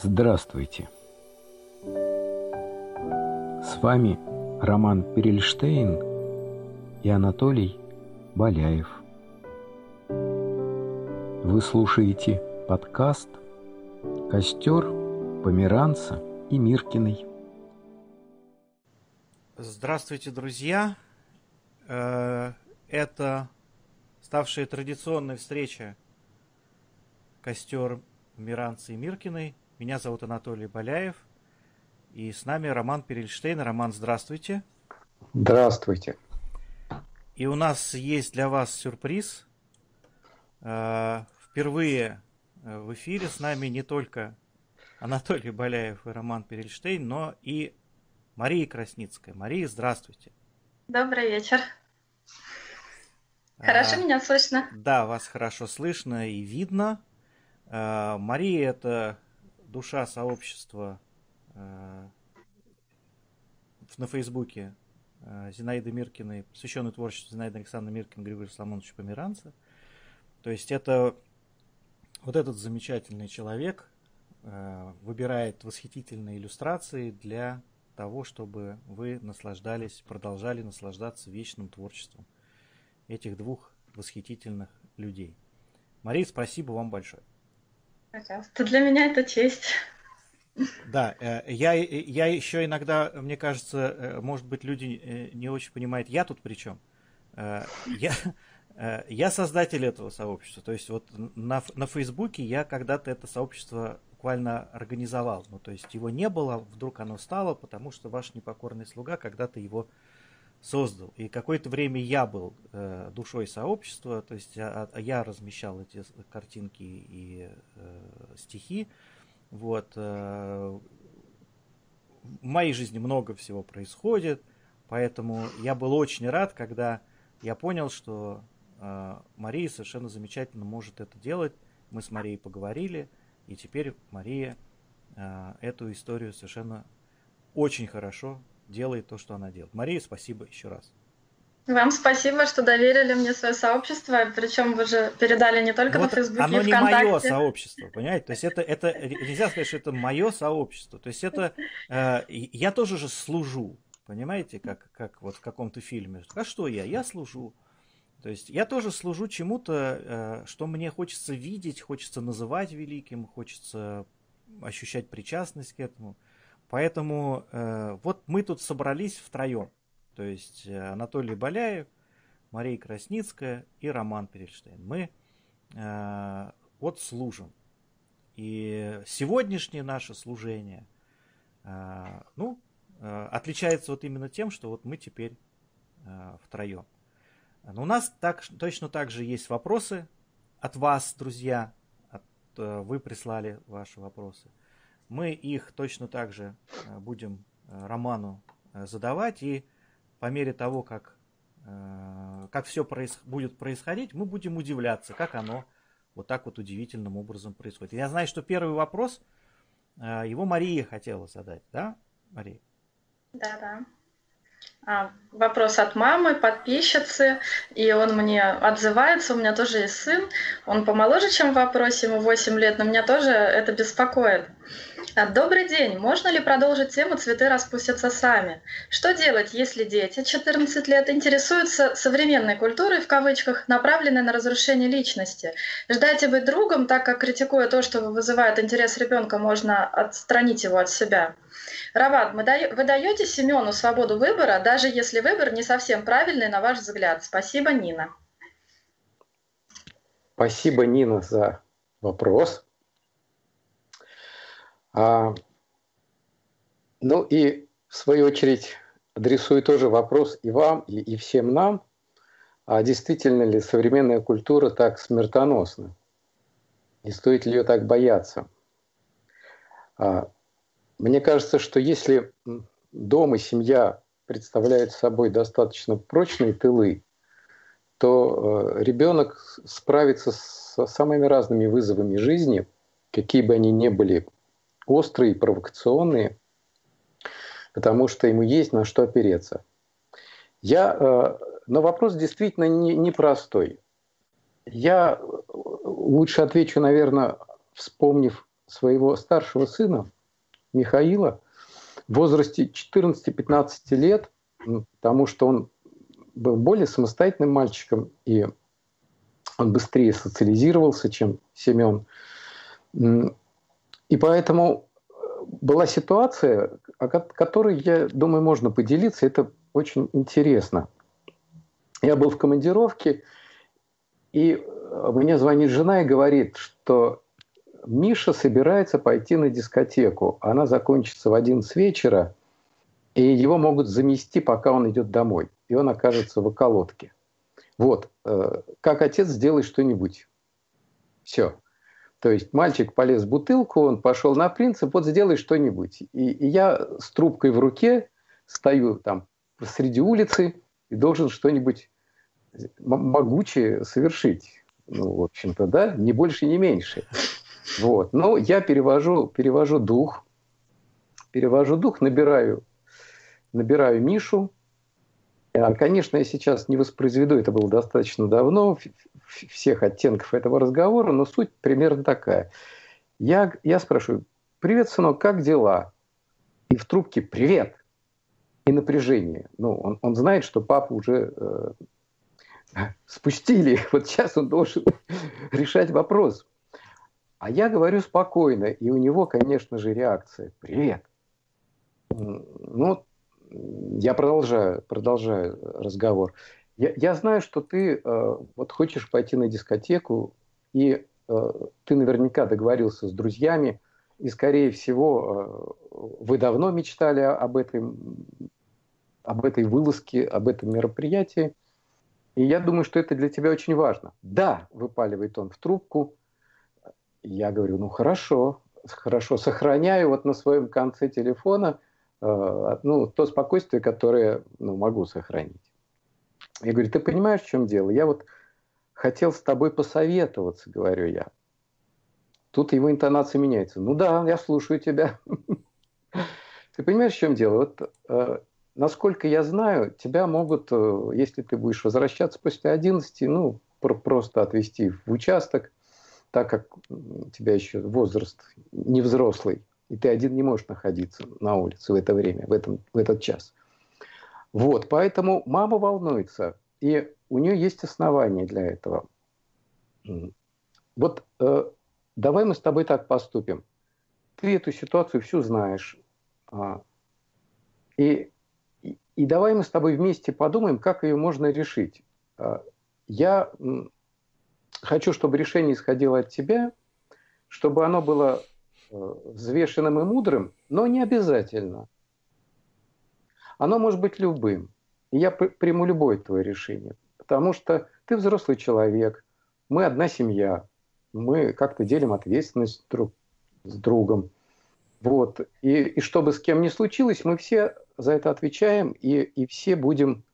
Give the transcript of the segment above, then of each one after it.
Здравствуйте! С вами Роман Перельштейн и Анатолий Боляев. Вы слушаете подкаст «Костер Померанца и Миркиной». Здравствуйте, друзья! Э, это ставшая традиционной встреча «Костер Миранца и Миркиной». Меня зовут Анатолий Боляев. И с нами Роман Перельштейн. Роман, здравствуйте. Здравствуйте. И у нас есть для вас сюрприз. Э, впервые э, в эфире с нами не только Анатолий Боляев и Роман Перельштейн, но и Мария Красницкая. Мария, здравствуйте. Добрый вечер. Хорошо а, меня слышно? Да, вас хорошо слышно и видно. А, Мария это душа сообщества а, на Фейсбуке а, Зинаиды Миркиной, посвященной творчеству Зинаиды Александра Миркина Григория Соломоновича Померанца. То есть это вот этот замечательный человек а, выбирает восхитительные иллюстрации для того, чтобы вы наслаждались, продолжали наслаждаться вечным творчеством этих двух восхитительных людей. Мария, спасибо вам большое. Пожалуйста, для меня это честь. Да, э, я, я еще иногда, мне кажется, э, может быть, люди э, не очень понимают, я тут при чем? Я, я создатель этого сообщества. То есть вот на, на Фейсбуке я когда-то это сообщество буквально организовал. Ну, то есть его не было, вдруг оно стало, потому что ваш непокорный слуга когда-то его создал. И какое-то время я был э, душой сообщества, то есть я, я размещал эти картинки и э, стихи. Вот. Э, в моей жизни много всего происходит, поэтому я был очень рад, когда я понял, что э, Мария совершенно замечательно может это делать. Мы с Марией поговорили, и теперь Мария э, эту историю совершенно очень хорошо делает то, что она делает. Мария, спасибо еще раз. Вам спасибо, что доверили мне свое сообщество, причем вы же передали не только вот по Фейсбуке оно и не мое сообщество, понимаете? То есть это, это нельзя сказать, что это мое сообщество. То есть это э, я тоже же служу, понимаете, как, как вот в каком-то фильме. А что я? Я служу. То есть я тоже служу чему-то, э, что мне хочется видеть, хочется называть великим, хочется ощущать причастность к этому. Поэтому э, вот мы тут собрались втроем. То есть э, Анатолий Боляев, Мария Красницкая и Роман Перельштейн. Мы э, вот служим. И сегодняшнее наше служение, э, ну, э, отличается вот именно тем, что вот мы теперь э, втроем. Но у нас так, точно так же есть вопросы от вас, друзья. От, э, вы прислали ваши вопросы. Мы их точно так же э, будем э, Роману э, задавать, и по мере того, как, как все проис... будет происходить, мы будем удивляться, как оно вот так вот удивительным образом происходит. Я знаю, что первый вопрос его Мария хотела задать, да, Мария? Да, да. А, вопрос от мамы, подписчицы, и он мне отзывается. У меня тоже есть сын, он помоложе, чем в вопросе, ему 8 лет, но меня тоже это беспокоит. А, добрый день. Можно ли продолжить тему «Цветы распустятся сами»? Что делать, если дети 14 лет интересуются современной культурой, в кавычках, направленной на разрушение личности? Ждайте быть другом, так как, критикуя то, что вызывает интерес ребенка, можно отстранить его от себя. Рават, вы даете Семену свободу выбора, даже если выбор не совсем правильный, на ваш взгляд? Спасибо, Нина. Спасибо, Нина, за вопрос. А, ну и в свою очередь адресую тоже вопрос и вам, и, и всем нам, а действительно ли современная культура так смертоносна? И стоит ли ее так бояться? А, мне кажется, что если дом и семья представляют собой достаточно прочные тылы, то э, ребенок справится с самыми разными вызовами жизни, какие бы они ни были острые, провокационные, потому что ему есть на что опереться. Я, э, но вопрос действительно непростой. Не Я лучше отвечу, наверное, вспомнив своего старшего сына Михаила в возрасте 14-15 лет, потому что он был более самостоятельным мальчиком, и он быстрее социализировался, чем Семен. И поэтому э, была ситуация, о которой, я думаю, можно поделиться. Это очень интересно. Я был в командировке, и э, мне звонит жена и говорит, что Миша собирается пойти на дискотеку. Она закончится в 11 вечера, и его могут замести, пока он идет домой. И он окажется в околотке. Вот, э, как отец, сделай что-нибудь. Все. То есть мальчик полез в бутылку, он пошел на принцип, вот сделай что-нибудь. И, и я с трубкой в руке стою там посреди улицы и должен что-нибудь могучее совершить. Ну, в общем-то, да, не больше, не меньше. Вот. Но я перевожу, перевожу дух, перевожу дух, набираю, набираю Мишу. А, конечно, я сейчас не воспроизведу, это было достаточно давно, всех оттенков этого разговора, но суть примерно такая. Я, я спрашиваю, привет, сынок, как дела? И в трубке привет. И напряжение. Ну, он, он знает, что папу уже э, спустили. Вот сейчас он должен решать вопрос. А я говорю спокойно, и у него, конечно же, реакция. Привет. Ну, я продолжаю, продолжаю разговор. Я, я знаю, что ты э, вот хочешь пойти на дискотеку, и э, ты наверняка договорился с друзьями, и, скорее всего, э, вы давно мечтали об этой, об этой вылазке, об этом мероприятии. И я думаю, что это для тебя очень важно. Да, выпаливает он в трубку, я говорю, ну хорошо, хорошо, сохраняю вот на своем конце телефона ну, то спокойствие, которое ну, могу сохранить. Я говорю, ты понимаешь, в чем дело? Я вот хотел с тобой посоветоваться, говорю я. Тут его интонация меняется. Ну да, я слушаю тебя. Ты понимаешь, в чем дело? Вот, э, насколько я знаю, тебя могут, э, если ты будешь возвращаться после 11, ну, пр- просто отвезти в участок, так как у тебя еще возраст не взрослый, и ты один не можешь находиться на улице в это время, в, этом, в этот час. Вот, поэтому мама волнуется, и у нее есть основания для этого. Вот э, давай мы с тобой так поступим. Ты эту ситуацию всю знаешь. А, и, и, и давай мы с тобой вместе подумаем, как ее можно решить. А, я хочу, чтобы решение исходило от тебя, чтобы оно было взвешенным и мудрым, но не обязательно. Оно может быть любым. Я приму любое твое решение. Потому что ты взрослый человек, мы одна семья, мы как-то делим ответственность друг с другом. Вот. И, и что бы с кем ни случилось, мы все за это отвечаем, и, и все будем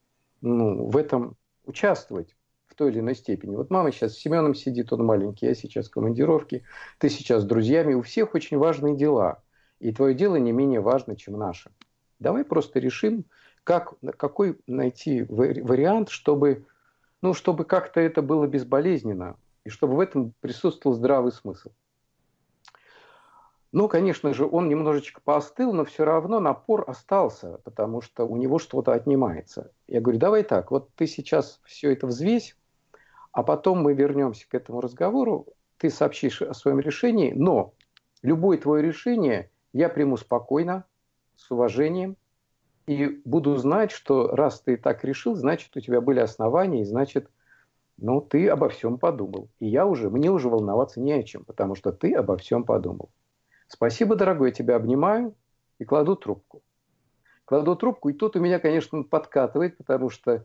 ну, в этом участвовать в той или иной степени. Вот мама сейчас с Семеном сидит, он маленький, я сейчас в командировке, ты сейчас с друзьями, у всех очень важные дела. И твое дело не менее важно, чем наше. Давай просто решим, как, какой найти вариант, чтобы, ну, чтобы как-то это было безболезненно, и чтобы в этом присутствовал здравый смысл. Ну, конечно же, он немножечко поостыл, но все равно напор остался, потому что у него что-то отнимается. Я говорю, давай так, вот ты сейчас все это взвесь, а потом мы вернемся к этому разговору, ты сообщишь о своем решении, но любое твое решение я приму спокойно, с уважением, и буду знать, что раз ты так решил, значит, у тебя были основания, и значит, ну, ты обо всем подумал. И я уже, мне уже волноваться не о чем, потому что ты обо всем подумал. Спасибо, дорогой, я тебя обнимаю и кладу трубку. Кладу трубку, и тут у меня, конечно, подкатывает, потому что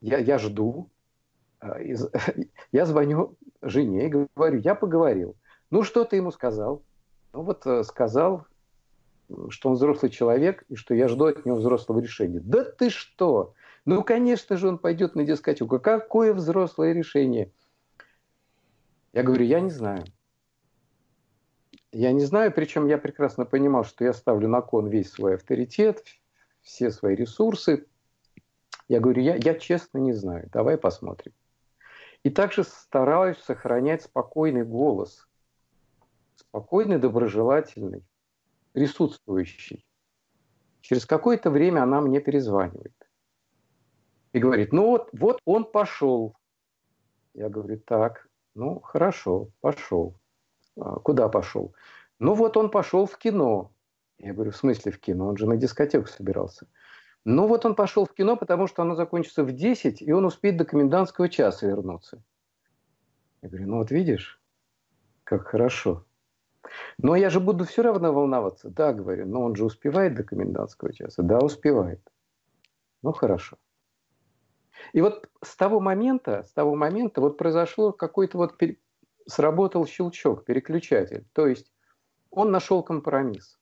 я, я жду, а, я звоню жене и говорю, я поговорил. Ну, что ты ему сказал? Ну, вот э, сказал, что он взрослый человек и что я жду от него взрослого решения. Да ты что? Ну, конечно же, он пойдет на дискотеку. Какое взрослое решение? Я говорю, я не знаю. Я не знаю, причем я прекрасно понимал, что я ставлю на кон весь свой авторитет, все свои ресурсы. Я говорю, я, я честно не знаю, давай посмотрим. И также стараюсь сохранять спокойный голос. спокойный, доброжелательный, присутствующий. Через какое-то время она мне перезванивает и говорит, ну вот, вот он пошел. Я говорю, так, ну хорошо, пошел. «А куда пошел? Ну вот он пошел в кино. Я говорю, в смысле в кино? Он же на дискотеку собирался. Ну вот он пошел в кино, потому что оно закончится в 10, и он успеет до комендантского часа вернуться. Я говорю, ну вот видишь, как хорошо. Но я же буду все равно волноваться. Да, говорю, но он же успевает до комендантского часа. Да, успевает. Ну, хорошо. И вот с того момента, с того момента вот произошло какой-то вот, сработал щелчок, переключатель. То есть он нашел компромисс.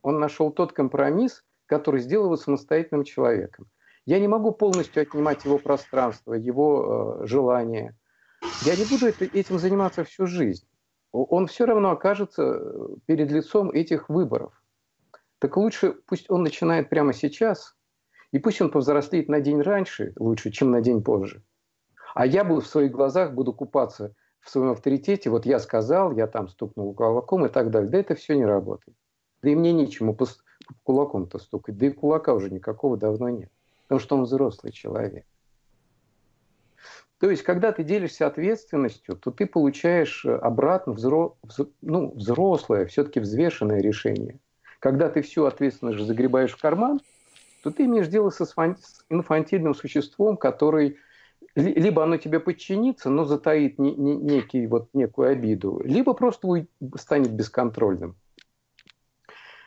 Он нашел тот компромисс, который сделал его самостоятельным человеком. Я не могу полностью отнимать его пространство, его э, желания. Я не буду это, этим заниматься всю жизнь он все равно окажется э, перед лицом этих выборов. Так лучше пусть он начинает прямо сейчас, и пусть он повзрослеет на день раньше лучше, чем на день позже. А я буду в своих глазах буду купаться в своем авторитете. Вот я сказал, я там стукнул кулаком и так далее. Да это все не работает. Да и мне нечему кулаком-то стукать. Да и кулака уже никакого давно нет. Потому что он взрослый человек. То есть, когда ты делишься ответственностью, то ты получаешь э, обратно взро... ну, взрослое, все-таки взвешенное решение. Когда ты всю ответственность загребаешь в карман, то ты имеешь дело со инфантильным существом, который либо оно тебе подчинится, но затаит не, не, некий, вот, некую обиду, либо просто станет бесконтрольным.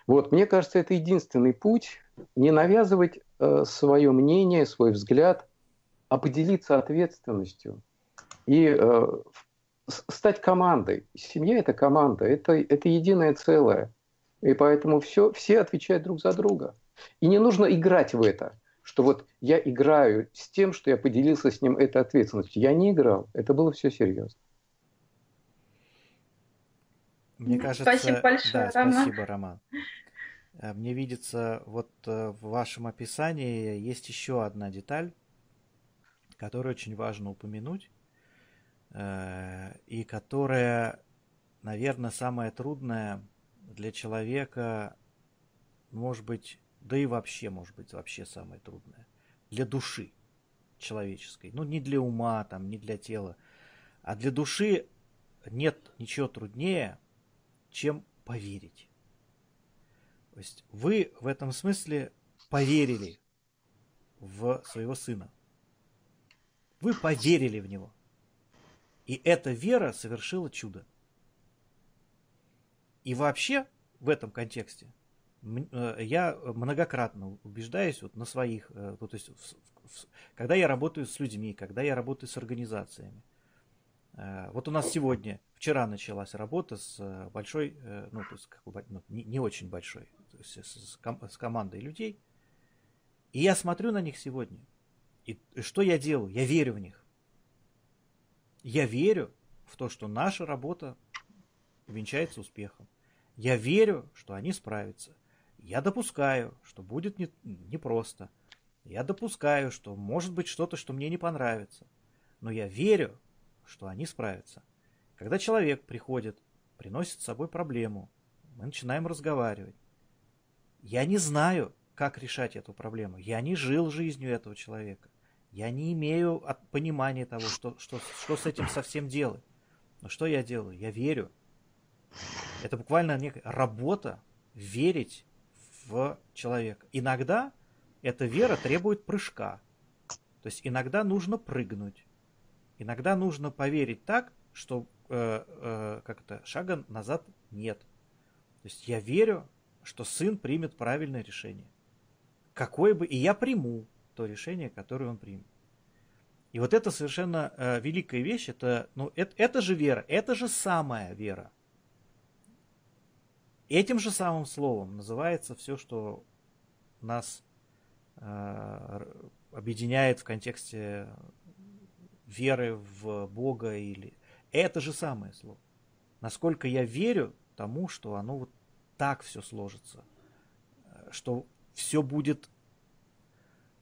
Вот, мне кажется, это единственный путь не навязывать э, свое мнение, свой взгляд – а поделиться ответственностью и э, стать командой. Семья – это команда, это, это единое целое. И поэтому все, все отвечают друг за друга. И не нужно играть в это, что вот я играю с тем, что я поделился с ним этой ответственностью. Я не играл, это было все серьезно. Мне кажется, спасибо большое, да, Роман. спасибо, Роман. Э, мне видится, вот э, в вашем описании есть еще одна деталь, которую очень важно упомянуть, э, и которая, наверное, самая трудная для человека, может быть, да и вообще, может быть, вообще самая трудная, для души человеческой. Ну, не для ума, там, не для тела, а для души нет ничего труднее, чем поверить. То есть вы в этом смысле поверили в своего сына. Вы поверили в него. И эта вера совершила чудо. И вообще в этом контексте э, я многократно убеждаюсь вот на своих, э, то есть когда я работаю с людьми, когда я работаю с организациями. Э, вот у нас сегодня, вчера началась работа с большой, ну, то есть, как бы, ну, не, не очень большой, то есть с, с командой людей. И я смотрю на них сегодня. И, что я делаю? Я верю в них. Я верю в то, что наша работа венчается успехом. Я верю, что они справятся. Я допускаю, что будет не, непросто. Я допускаю, что может быть что-то, что мне не понравится. Но я верю, что они справятся. Когда человек приходит, приносит с собой проблему, мы начинаем разговаривать. Я не знаю, как решать эту проблему. Я не жил жизнью этого человека. Я не имею понимания того, что, что, что с этим совсем делать. Но что я делаю? Я верю. Это буквально некая работа верить в человека. Иногда эта вера требует прыжка. То есть иногда нужно прыгнуть. Иногда нужно поверить так, что э, э, как это, шага назад нет. То есть я верю, что сын примет правильное решение. Какое бы, и я приму то решение, которое он примет. И вот это совершенно э, великая вещь, это, ну, это, это же вера, это же самая вера. Этим же самым словом называется все, что нас э, объединяет в контексте веры в Бога или это же самое слово. Насколько я верю тому, что оно вот так все сложится, э, что все будет,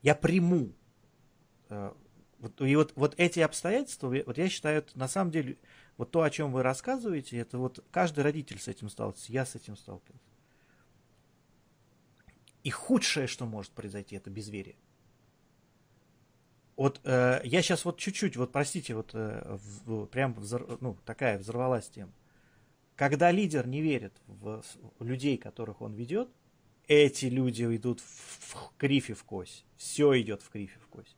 я приму э, и вот, вот эти обстоятельства, вот я считаю, на самом деле, вот то, о чем вы рассказываете, это вот каждый родитель с этим сталкивается, я с этим сталкивался. И худшее, что может произойти, это безверие. Вот э, я сейчас вот чуть-чуть, вот простите, вот э, в, прям взор, ну, такая взорвалась тема. Когда лидер не верит в, в людей, которых он ведет, эти люди идут в, в крифе в кость. Все идет в крифе в кость.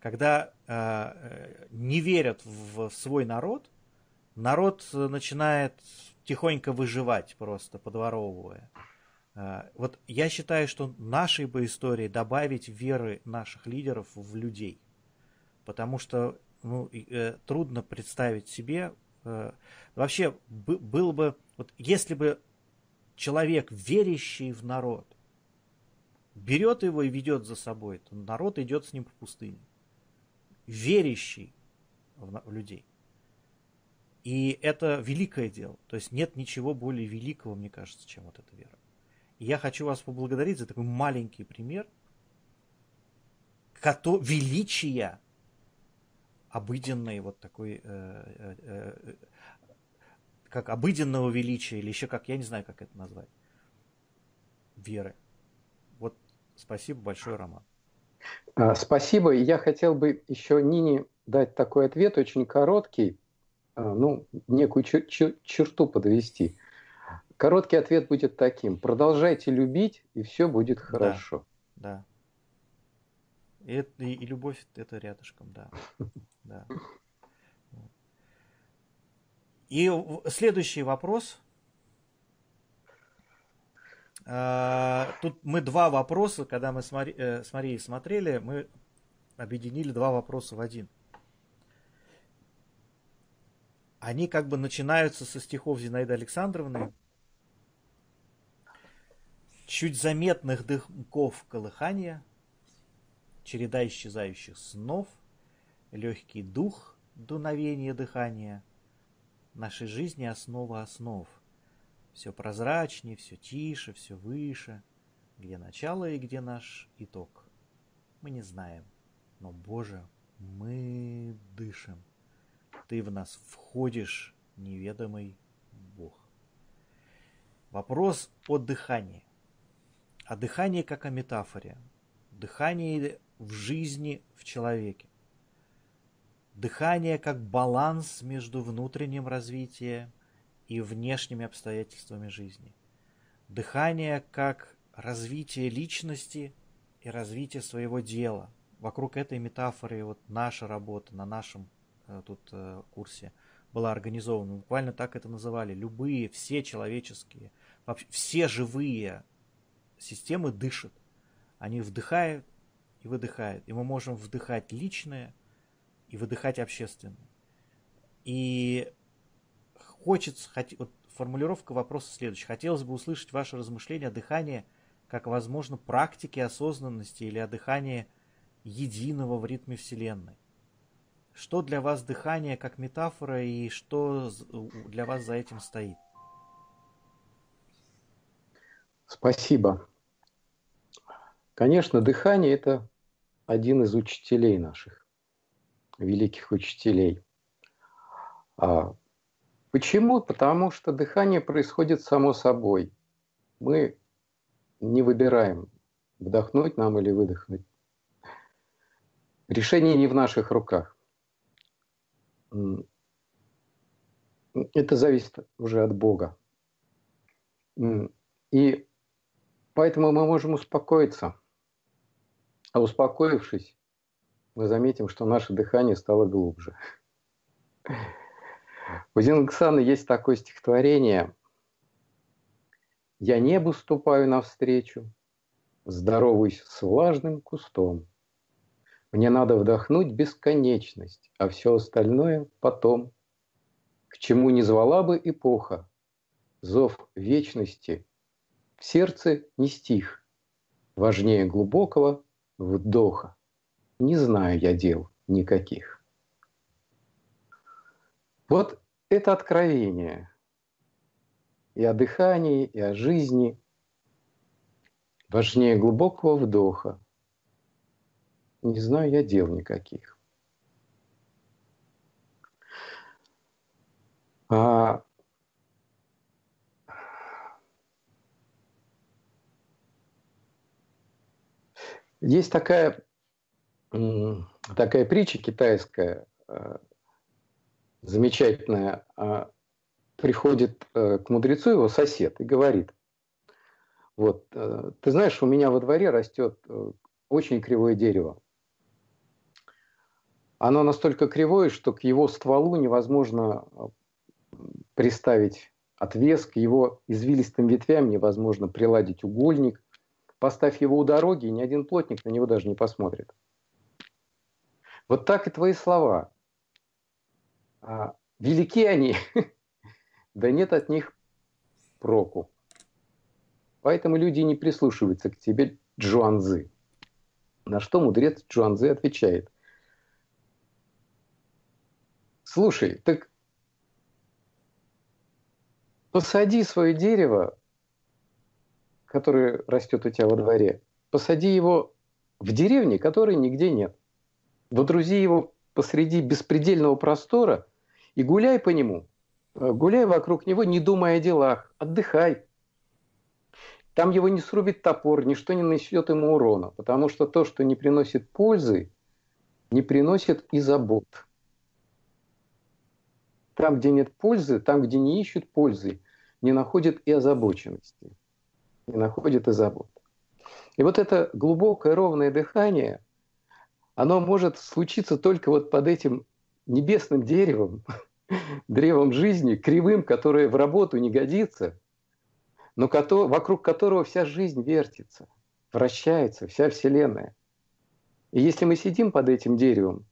Когда э, э не верят в, в свой народ, народ начинает тихонько выживать просто, подворовывая. Э, вот я считаю, что нашей бы истории добавить веры наших лидеров в людей. Потому что ну, э, трудно представить себе, э, вообще б, было бы, вот если бы человек, верящий в народ, берет его и ведет за собой, то народ идет с ним по пустыне. Верящий в, в людей. И это великое дело. То есть нет ничего более великого, мне кажется, чем вот эта вера. И я хочу вас поблагодарить за такой маленький пример величия обыденной вот такой, э, э, э, как обыденного величия, или еще как, я не знаю, как это назвать, веры. Вот спасибо большое, Роман. А, спасибо. Я хотел бы еще Нине дать такой ответ, очень короткий, а, ну, некую чер- чер- черту подвести. Короткий ответ будет таким. Продолжайте любить, и все будет хорошо. Да. да. И, и, и любовь это рядышком, да. да. И следующий вопрос. А, тут мы два вопроса, когда мы с, Мари, э, с Марией смотрели, мы объединили два вопроса в один. Они как бы начинаются со стихов Зинаиды Александровны. Чуть заметных дымков колыхания, череда исчезающих снов, легкий дух, дуновение дыхания, нашей жизни основа основ. Все прозрачнее, все тише, все выше, где начало и где наш итог. Мы не знаем, но, Боже, мы дышим. Ты в нас входишь, неведомый Бог. Вопрос о дыхании. О дыхании как о метафоре. Дыхание в жизни в человеке. Дыхание как баланс между внутренним развитием и внешними обстоятельствами жизни. Дыхание как развитие личности и развитие своего дела. Вокруг этой метафоры вот наша работа на нашем Э, тут э, курсе была организована. Буквально так это называли. Любые, все человеческие, вообще все живые системы дышат. Они вдыхают и выдыхают. И мы можем вдыхать личное и выдыхать общественное. И хочется, хот, вот формулировка вопроса следующая. Хотелось бы услышать ваше размышление о дыхании как, возможно, практике осознанности или о дыхании единого в ритме Вселенной. Что для вас дыхание как метафора и что для вас за этим стоит? Спасибо. Конечно, дыхание – это один из учителей наших, великих учителей. А почему? Потому что дыхание происходит само собой. Мы не выбираем, вдохнуть нам или выдохнуть. Решение не в наших руках это зависит уже от Бога. И поэтому мы можем успокоиться. А успокоившись, мы заметим, что наше дыхание стало глубже. У Зингсана есть такое стихотворение «Я небу ступаю навстречу, здороваюсь с влажным кустом. Мне надо вдохнуть бесконечность, а все остальное потом. К чему не звала бы эпоха, зов вечности в сердце не стих, важнее глубокого вдоха. Не знаю я дел никаких. Вот это откровение и о дыхании, и о жизни важнее глубокого вдоха. Не знаю я дел никаких. А Есть такая, такая притча китайская, э, замечательная. А, приходит э, к мудрецу его сосед и говорит, вот, э, ты знаешь, у меня во дворе растет очень кривое дерево. Оно настолько кривое, что к его стволу невозможно приставить отвес, к его извилистым ветвям невозможно приладить угольник. Поставь его у дороги, ни один плотник на него даже не посмотрит. Вот так и твои слова. А, велики они, да нет от них проку. Поэтому люди не прислушиваются к тебе, Джуанзы. На что мудрец Джуанзы отвечает. Слушай, так посади свое дерево, которое растет у тебя во дворе, посади его в деревне, которой нигде нет. Водрузи его посреди беспредельного простора и гуляй по нему. Э, гуляй вокруг него, не думая о делах, отдыхай. Там его не срубит топор, ничто не нанесет ему урона, потому что то, что не приносит пользы, не приносит и забот. Там, где нет пользы, там, где не ищут пользы, не находят и озабоченности, не находят и забот. И вот это глубокое ровное дыхание, оно может случиться только вот под этим небесным деревом, древом жизни, кривым, которое в работу не годится, но вокруг которого вся жизнь вертится, вращается, вся Вселенная. И если мы сидим под этим деревом,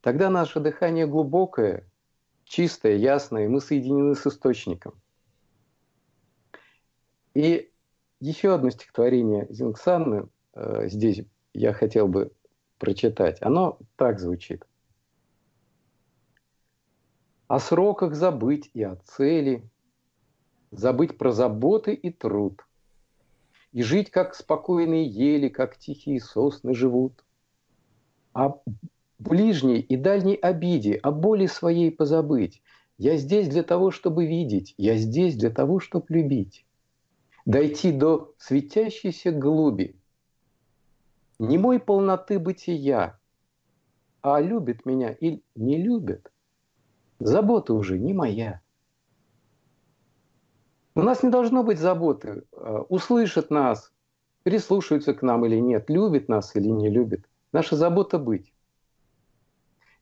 тогда наше дыхание глубокое, чистое, ясное, и мы соединены с источником – и еще одно стихотворение Зингсанны э, здесь я хотел бы прочитать. Оно так звучит. О сроках забыть и о цели, забыть про заботы и труд, и жить, как спокойные ели, как тихие сосны живут. О ближней и дальней обиде, о боли своей позабыть. Я здесь для того, чтобы видеть, я здесь для того, чтобы любить дойти до светящейся глуби, не мой полноты бытия, а любит меня или не любит, забота уже не моя. У нас не должно быть заботы, а, услышат нас, прислушаются к нам или нет, любит нас или не любит. Наша забота быть.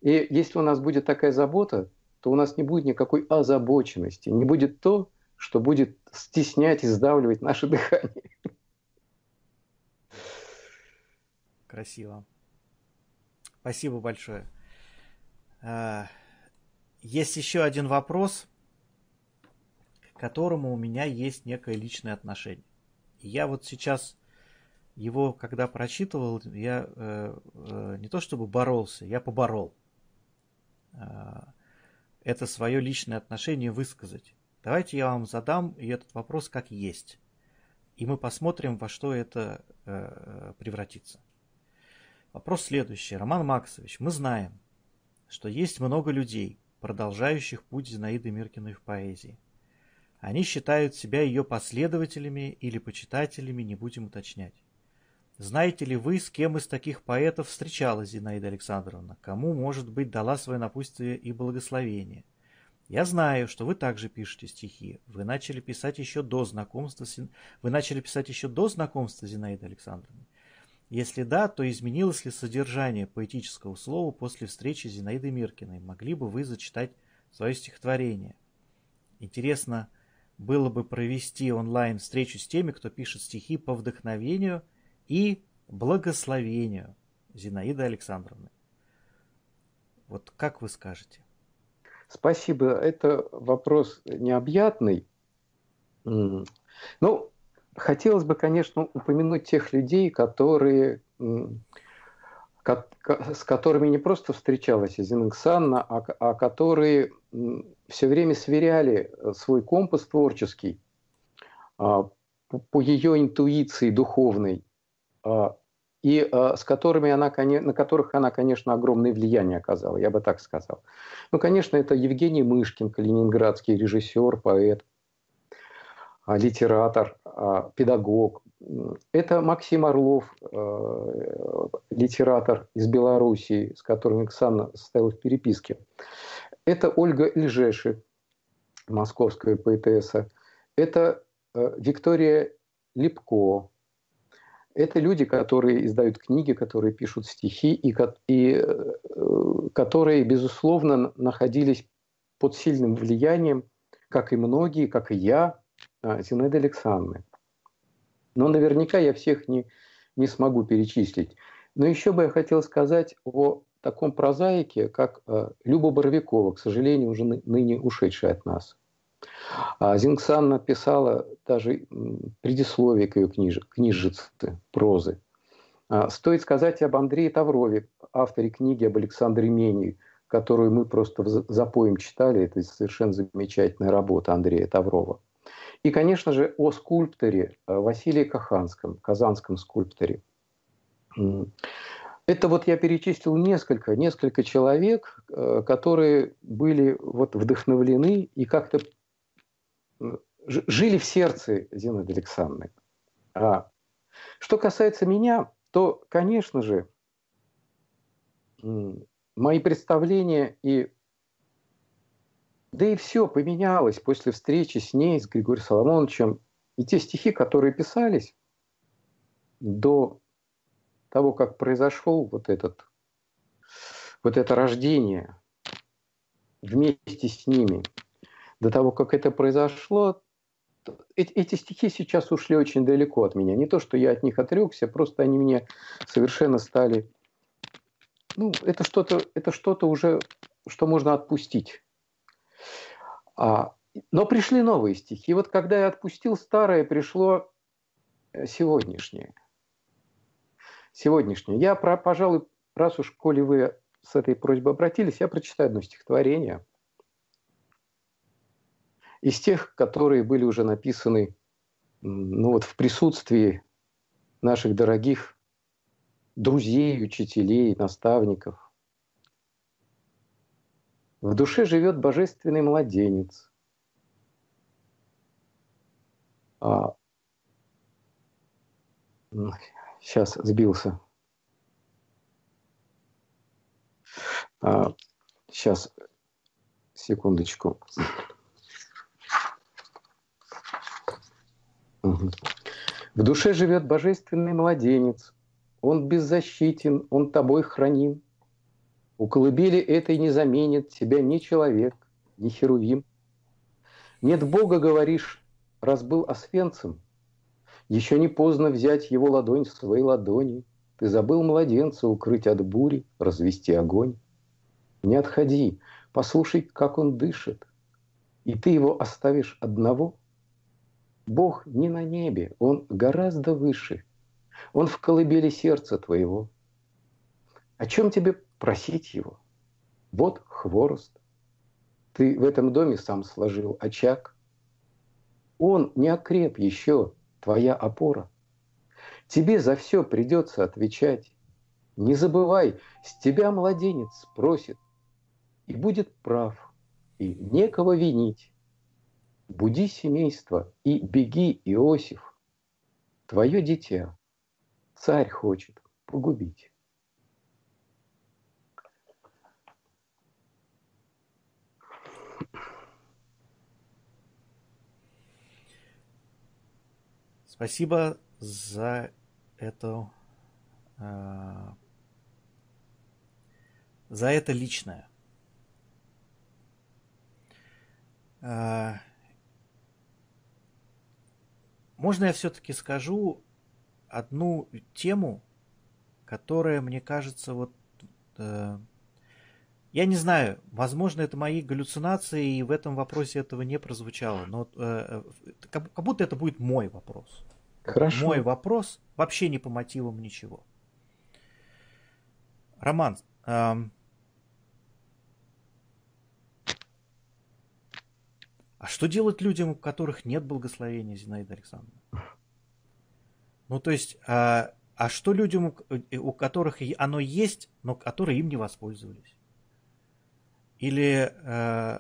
И если у нас будет такая забота, то у нас не будет никакой озабоченности, не будет то, что будет стеснять и сдавливать наше дыхание. Красиво. Спасибо большое. А, есть еще один вопрос, к которому у меня есть некое личное отношение. Я вот сейчас его, когда прочитывал, я э, э, не то чтобы боролся, я поборол. Э, это свое личное отношение высказать. Давайте я вам задам этот вопрос как есть. И мы посмотрим, во что это э, превратится. Вопрос следующий. Роман Максович, мы знаем, что есть много людей, продолжающих путь Зинаиды Миркиной в поэзии. Они считают себя ее последователями или почитателями, не будем уточнять. Знаете ли вы, с кем из таких поэтов встречалась Зинаида Александровна? Кому, может быть, дала свое напутствие и благословение? Я знаю, что вы также пишете стихи. Вы начали писать еще до знакомства с... Вы начали писать еще до знакомства с Зинаидой Александровной. Если да, то изменилось ли содержание поэтического слова после встречи с Зинаидой Миркиной? Могли бы вы зачитать свое стихотворение? Интересно было бы провести онлайн встречу с теми, кто пишет стихи по вдохновению и благословению Зинаиды Александровны. Вот как вы скажете? Спасибо. Это вопрос необъятный. Ну, хотелось бы, конечно, упомянуть тех людей, которые, с которыми не просто встречалась Зингсанна, а, а которые все время сверяли свой компас творческий а, по ее интуиции духовной а, и э, с которыми она, на которых она, конечно, огромное влияние оказала, я бы так сказал. Ну, конечно, это Евгений Мышкин, калининградский режиссер, поэт, а, литератор. а, педагог. Это Максим Орлов, э, литератор из Белоруссии, с которым Оксана состояла в переписке. Это Ольга Ильжеши, московская поэтесса. Это э, Виктория Липко. Это люди, которые издают книги, которые пишут стихи и, и э, которые, безусловно, находились под сильным влиянием, как и многие, как и я, а, Зинаиды Александровны. Но наверняка я всех не, не смогу перечислить. Но еще бы я хотел сказать о таком прозаике, как э, Люба Боровикова, к сожалению, уже ныне ушедшая от нас. А Зингсан написала даже предисловие к ее книж... книжице прозы. А, стоит сказать об Андрее Таврове, авторе книги об Александре Мении, которую мы просто запоем читали. Это совершенно замечательная работа Андрея Таврова. И, конечно же, о скульпторе э, Василии Каханском, казанском скульпторе. Это вот я перечислил несколько, несколько человек, э, которые были вот вдохновлены и как-то жили в сердце Зинаиды Александровны. А что касается меня, то, конечно же, мои представления и да и все поменялось после встречи с ней, с Григорием Соломоновичем. И те стихи, которые писались до того, как произошел вот, этот, вот это рождение вместе с ними, до того, как это произошло, эти, эти стихи сейчас ушли очень далеко от меня. Не то, что я от них отрекся, просто они мне совершенно стали... Ну, это что-то это что уже, что можно отпустить. А, но пришли новые стихи. И вот когда я отпустил старое, пришло э, сегодняшнее. Сегодняшнее. Я, про, пожалуй, раз уж, коли вы с этой просьбой обратились, я прочитаю одно стихотворение из тех, которые были уже написаны ну вот, в присутствии наших дорогих друзей, учителей, наставников. В душе живет божественный младенец. А... Сейчас сбился. А... Сейчас, секундочку. В душе живет божественный младенец. Он беззащитен, он тобой храним. У колыбели этой не заменит тебя ни человек, ни херувим. Нет Бога, говоришь, раз был освенцем, еще не поздно взять его ладонь в свои ладони. Ты забыл младенца укрыть от бури, развести огонь. Не отходи, послушай, как он дышит, и ты его оставишь одного. Бог не на небе, он гораздо выше. Он в колыбели сердца твоего. О чем тебе просить его. Вот хворост. Ты в этом доме сам сложил очаг. Он не окреп еще, твоя опора. Тебе за все придется отвечать. Не забывай, с тебя младенец спросит. И будет прав, и некого винить. Буди семейство и беги, Иосиф. Твое дитя царь хочет погубить. Спасибо за это, э, за это личное. Э, можно я все-таки скажу одну тему, которая, мне кажется, вот э, я не знаю, возможно, это мои галлюцинации, и в этом вопросе этого не прозвучало, но э, э как, как будто это будет мой вопрос. Хорошо. Мой вопрос вообще не по мотивам ничего. Роман, эм, а что делать людям, у которых нет благословения Зинаиды Александровны? Ну, то есть, а, а что людям, у которых оно есть, но которые им не воспользовались? Или э, э,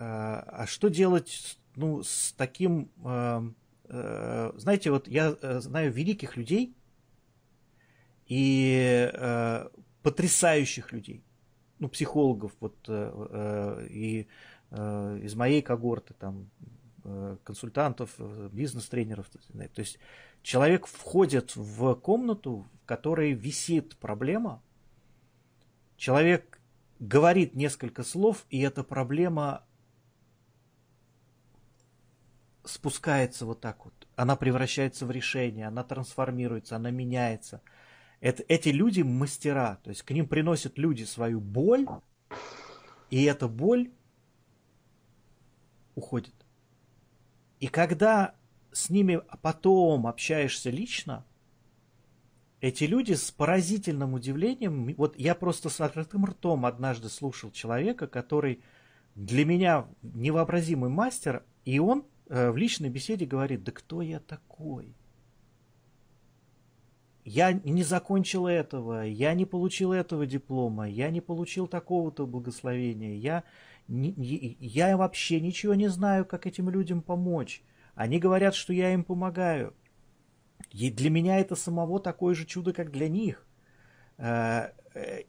а что делать ну, с таким э, э, знаете, вот я э, знаю великих людей и э, потрясающих людей, ну, психологов, вот, и из моей когорты, там, консультантов, бизнес-тренеров. То есть человек входит в комнату, в которой висит проблема, человек говорит несколько слов, и эта проблема спускается вот так вот. Она превращается в решение, она трансформируется, она меняется. Это, эти люди мастера, то есть к ним приносят люди свою боль, и эта боль уходит. И когда с ними потом общаешься лично, эти люди с поразительным удивлением, вот я просто с открытым ртом однажды слушал человека, который для меня невообразимый мастер, и он Э, в личной беседе говорит, да кто я такой? Я не закончил этого, я не получил этого диплома, я не получил такого-то благословения, я, я вообще ничего не знаю, как этим людям помочь. Они говорят, что я им помогаю. И для меня это самого такое же чудо, как для них. Э,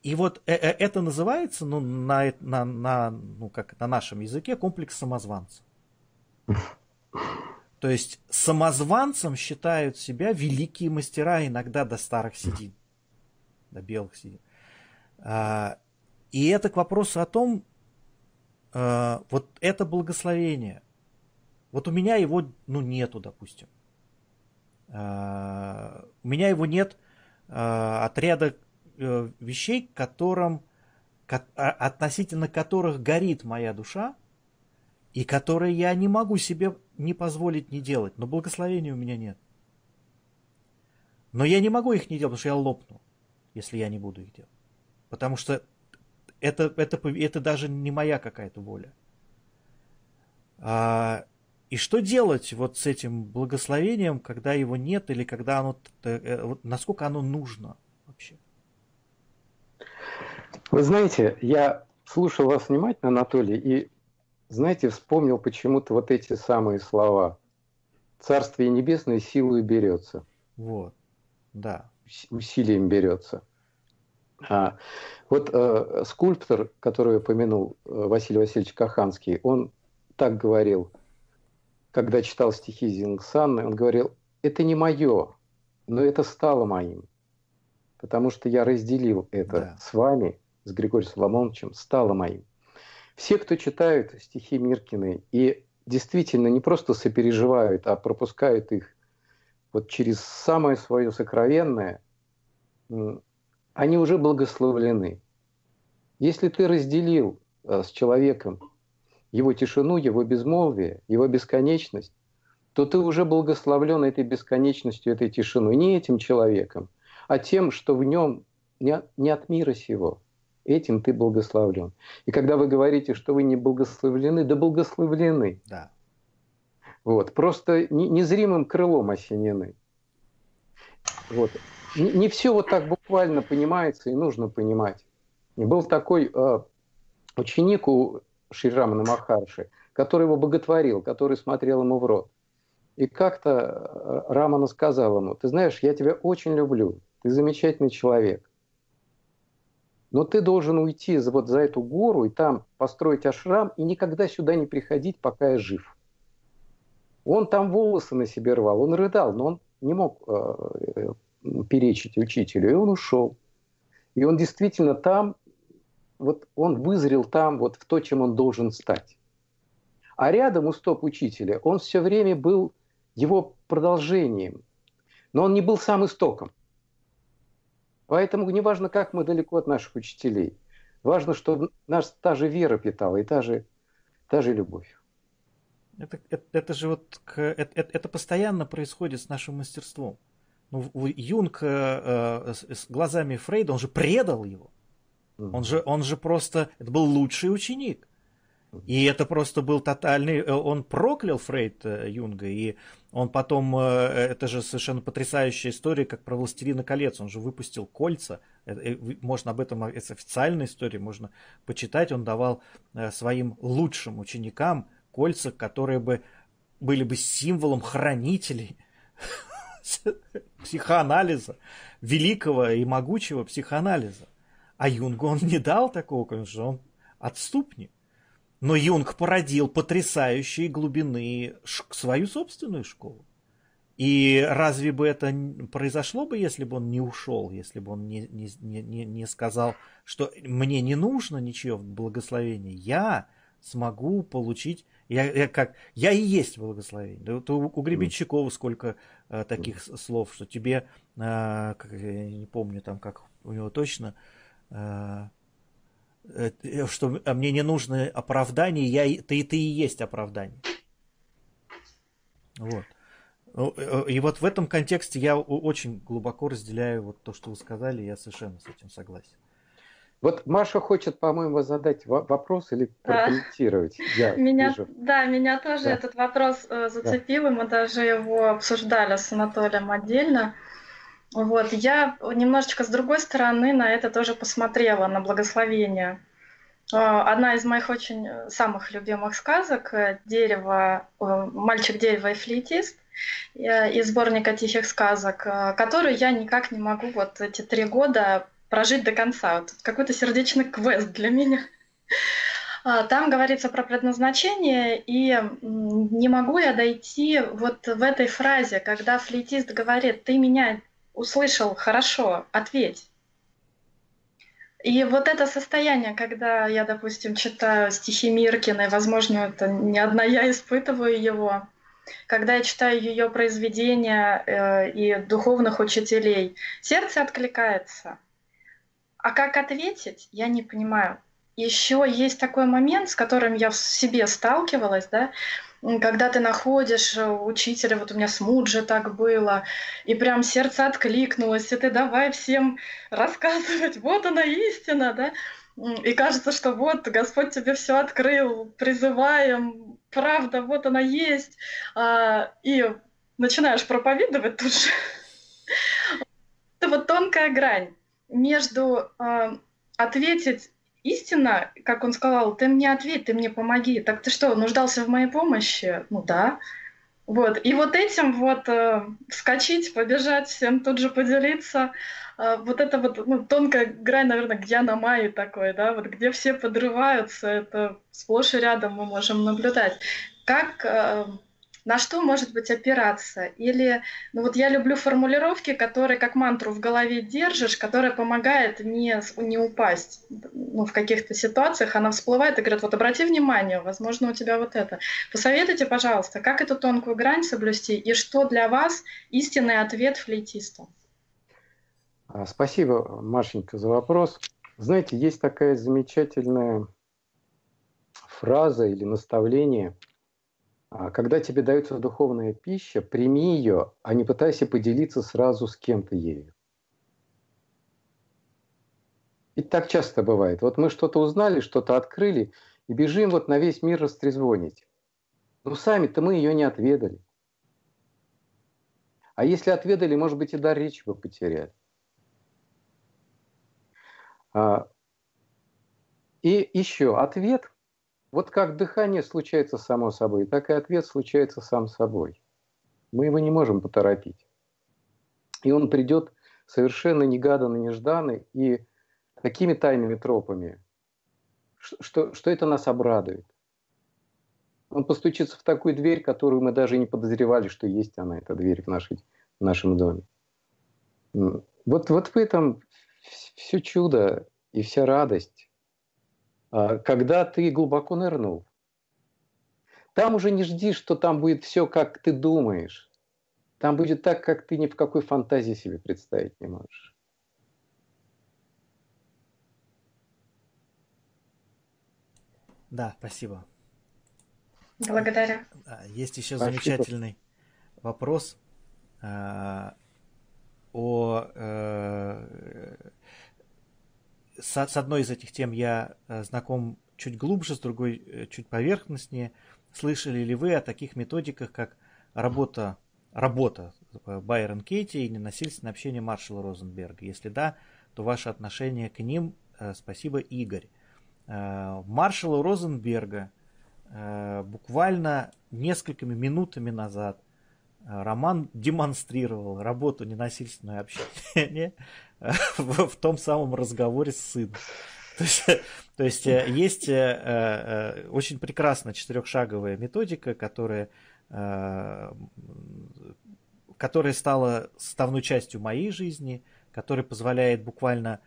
и вот э, это называется, ну, на, на, на, ну, как на нашем языке, комплекс самозванца. То есть самозванцем считают себя великие мастера, иногда до старых седин, до белых седин. И это к вопросу о том, а, вот это благословение. Вот у меня его, ну, нету, допустим. А, у меня его нет отряда э, вещей, которым, относительно которых горит моя душа, и которые я не могу себе не позволить не делать, но благословения у меня нет. Но я не могу их не делать, потому что я лопну, если я не буду их делать. Потому что это, это, это даже не моя какая-то воля. А, и что делать вот с этим благословением, когда его нет, или когда оно, э, насколько оно нужно вообще? Вы знаете, я слушал вас внимательно, Анатолий, и знаете, вспомнил почему-то вот эти самые слова. Царствие небесное силой берется. Вот, да. Усилием берется. А, вот э, скульптор, который упомянул э, Василий Васильевич Каханский, он так говорил, когда читал стихи Зингсанны, он говорил, это не мое, но это стало моим. Потому что я разделил это да. с вами, с Григорием Соломоновичем, стало моим. Все, кто читают стихи Миркины и действительно не просто сопереживают, а пропускают их вот через самое свое сокровенное, они уже благословлены. Если ты разделил э, с человеком его тишину, его безмолвие, его бесконечность, то ты уже благословлен этой бесконечностью, этой тишиной. Не этим человеком, а тем, что в нем не, не от мира сего этим ты благословлен. И когда вы говорите, что вы не благословлены, да благословлены. Да. Вот, просто незримым крылом осенены. Вот. Не, не все вот так буквально понимается и нужно понимать. И был такой э, ученик у Шрирамана Махарши, который его боготворил, который смотрел ему в рот. И как-то э, Рамана сказал ему, ты знаешь, я тебя очень люблю, ты замечательный человек. Но ты должен уйти вот за эту гору и там построить ашрам и никогда сюда не приходить, пока я жив. Он там волосы на себе рвал, он рыдал, но он не мог э, перечить учителю, и он ушел. И он действительно там, вот он вызрел там вот в то, чем он должен стать. А рядом у стоп учителя он все время был его продолжением, но он не был сам истоком. Поэтому не важно, как мы далеко от наших учителей. Важно, чтобы нас та же вера питала и та же, та же любовь. Это, это, это же вот это, это постоянно происходит с нашим мастерством. Ну, Юнг э, э, с, глазами Фрейда, он же предал его. Он же, он же просто, это был лучший ученик. И это просто был тотальный... Э, он проклял Фрейд э, Юнга, и он потом... Э, это же совершенно потрясающая история, как про «Властелина колец». Он же выпустил кольца. Можно об этом... Это официальная история, можно почитать. Он давал своим лучшим ученикам кольца, которые бы были бы символом хранителей психоанализа, великого и могучего психоанализа. А Юнгу он не дал такого, конечно, он отступник. Но Юнг породил потрясающей глубины свою собственную школу. И разве бы это произошло бы, если бы он не ушел, если бы он не, не, не, не сказал, что мне не нужно ничего благословения, я смогу получить, я, я как, я и есть благословение. Да, вот у, у Гребенщикова сколько э, таких слов, что тебе, э, как, я не помню там, как у него точно, э, что мне не нужно оправдание, я, ты, ты и есть оправдание. Вот. И вот в этом контексте я очень глубоко разделяю вот то, что вы сказали, я совершенно с этим согласен. Вот Маша хочет, по-моему, задать вопрос или прокомментировать. Я меня, вижу. Да, меня тоже да. этот вопрос э, зацепил, да. и мы даже его обсуждали с Анатолием отдельно. Вот, я немножечко с другой стороны на это тоже посмотрела, на благословение. Э, одна из моих очень самых любимых сказок «Дерево», «Мальчик, дерево и флейтист» из сборника тихих сказок, э, которую я никак не могу вот эти три года прожить до конца. Вот какой-то сердечный квест для меня. А, там говорится про предназначение, и не могу я дойти вот в этой фразе, когда флейтист говорит, ты меня услышал хорошо, ответь. И вот это состояние, когда я, допустим, читаю стихи Миркиной, возможно, это не одна я испытываю его, когда я читаю ее произведения э, и духовных учителей, сердце откликается. А как ответить, я не понимаю. Еще есть такой момент, с которым я в себе сталкивалась, да, когда ты находишь э, учителя, вот у меня с Муджи так было, и прям сердце откликнулось, и ты давай всем рассказывать, вот она истина, да, и кажется, что вот Господь тебе все открыл, призываем, правда, вот она есть, а, и начинаешь проповедовать тут же. Это вот тонкая грань между а, ответить истинно, как он сказал, ты мне ответь, ты мне помоги. Так ты что, нуждался в моей помощи? Ну да. Вот. И вот этим вот э, вскочить, побежать, всем тут же поделиться, э, вот это вот ну, тонкая грань, наверное, где на мае такой, да, вот где все подрываются, это сплошь и рядом мы можем наблюдать. Как э, на что может быть опираться. Или, ну вот я люблю формулировки, которые как мантру в голове держишь, которая помогает не, не упасть. Ну, в каких-то ситуациях она всплывает и говорит, вот обрати внимание, возможно, у тебя вот это. Посоветуйте, пожалуйста, как эту тонкую грань соблюсти и что для вас истинный ответ флейтиста? Спасибо, Машенька, за вопрос. Знаете, есть такая замечательная фраза или наставление – когда тебе дается духовная пища, прими ее, а не пытайся поделиться сразу с кем-то ею. И так часто бывает. Вот мы что-то узнали, что-то открыли, и бежим вот на весь мир растрезвонить. Но сами-то мы ее не отведали. А если отведали, может быть, и дар речи бы потеряли. А, и еще ответ – вот как дыхание случается само собой, так и ответ случается сам собой. Мы его не можем поторопить. И он придет совершенно негаданно, нежданно и такими тайными тропами, что, что это нас обрадует. Он постучится в такую дверь, которую мы даже не подозревали, что есть она, эта дверь в, нашей, в нашем доме. Вот, вот в этом все чудо и вся радость. А, когда ты глубоко нырнул. Там уже не жди, что там будет все, как ты думаешь. Там будет так, как ты ни в какой фантазии себе представить не можешь. Да, спасибо. Благодарю. Есть еще спасибо. замечательный вопрос э, о э, с, с одной из этих тем я э, знаком чуть глубже, с другой э, чуть поверхностнее. Слышали ли вы о таких методиках, как работа, работа Байрон Кейти и ненасильственное общение Маршала Розенберга? Если да, то ваше отношение к ним, э, спасибо, Игорь. Маршала Розенберга э, буквально несколькими минутами назад э, Роман демонстрировал работу ненасильственного общения в, том самом разговоре с сыном. То есть, то есть э, есть очень прекрасная четырехшаговая методика, которая, которая стала составной частью моей жизни, которая позволяет буквально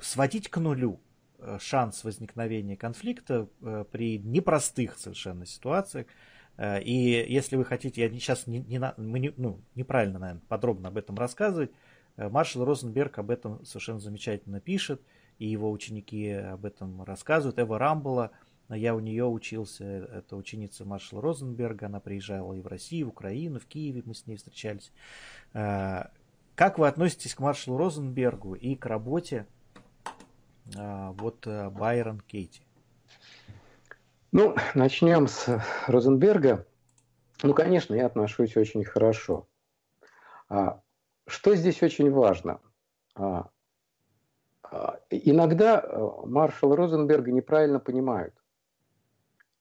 сводить к нулю Э, шанс возникновения конфликта э, при непростых совершенно ситуациях. Э, и если вы хотите, я сейчас не, не, не, ну, неправильно, наверное, подробно об этом рассказывать, маршал Розенберг об этом совершенно замечательно пишет, и его ученики об этом рассказывают. Эва Рамбола, я у нее учился, это ученица маршала Розенберга, она приезжала и в Россию, и в Украину, в Киеве мы с ней встречались. Как вы относитесь к маршалу Розенбергу и к работе вот э, Байрон Кейти? Ну, начнем с Розенберга. Ну, конечно, я отношусь очень хорошо. А, что здесь очень важно? А, а, иногда э, маршала Розенберга неправильно понимают.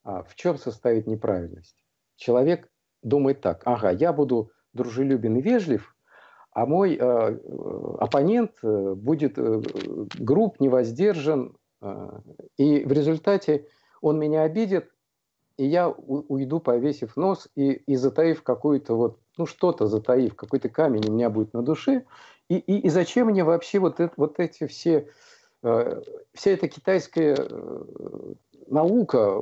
В чем состоит неправильность? Человек думает так, ага, я буду дружелюбен и вежлив, а мой э, э, оппонент э, будет э, груб, невоздержан, э, и в результате он меня обидит, и я уйду, повесив нос и, и затаив какую-то вот, ну что-то затаив, какой-то камень у меня будет на душе, и, и, и зачем мне вообще вот, это, вот эти все, э, вся эта китайская э, наука,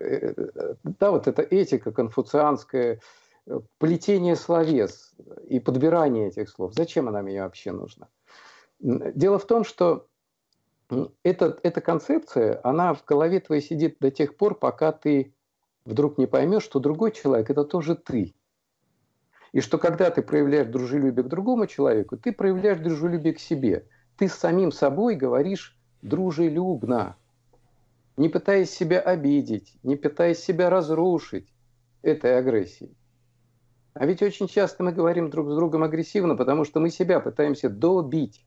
э, э да, вот эта этика конфуцианская, плетение словес и подбирание этих слов. Зачем она мне вообще нужна? Дело в том, что эта, эта концепция, она в голове твоей сидит до тех пор, пока ты вдруг не поймешь, что другой человек – это тоже ты. И что когда ты проявляешь дружелюбие к другому человеку, ты проявляешь дружелюбие к себе. Ты с самим собой говоришь дружелюбно, не пытаясь себя обидеть, не пытаясь себя разрушить этой агрессией. А ведь очень часто мы говорим друг с другом агрессивно, потому что мы себя пытаемся добить,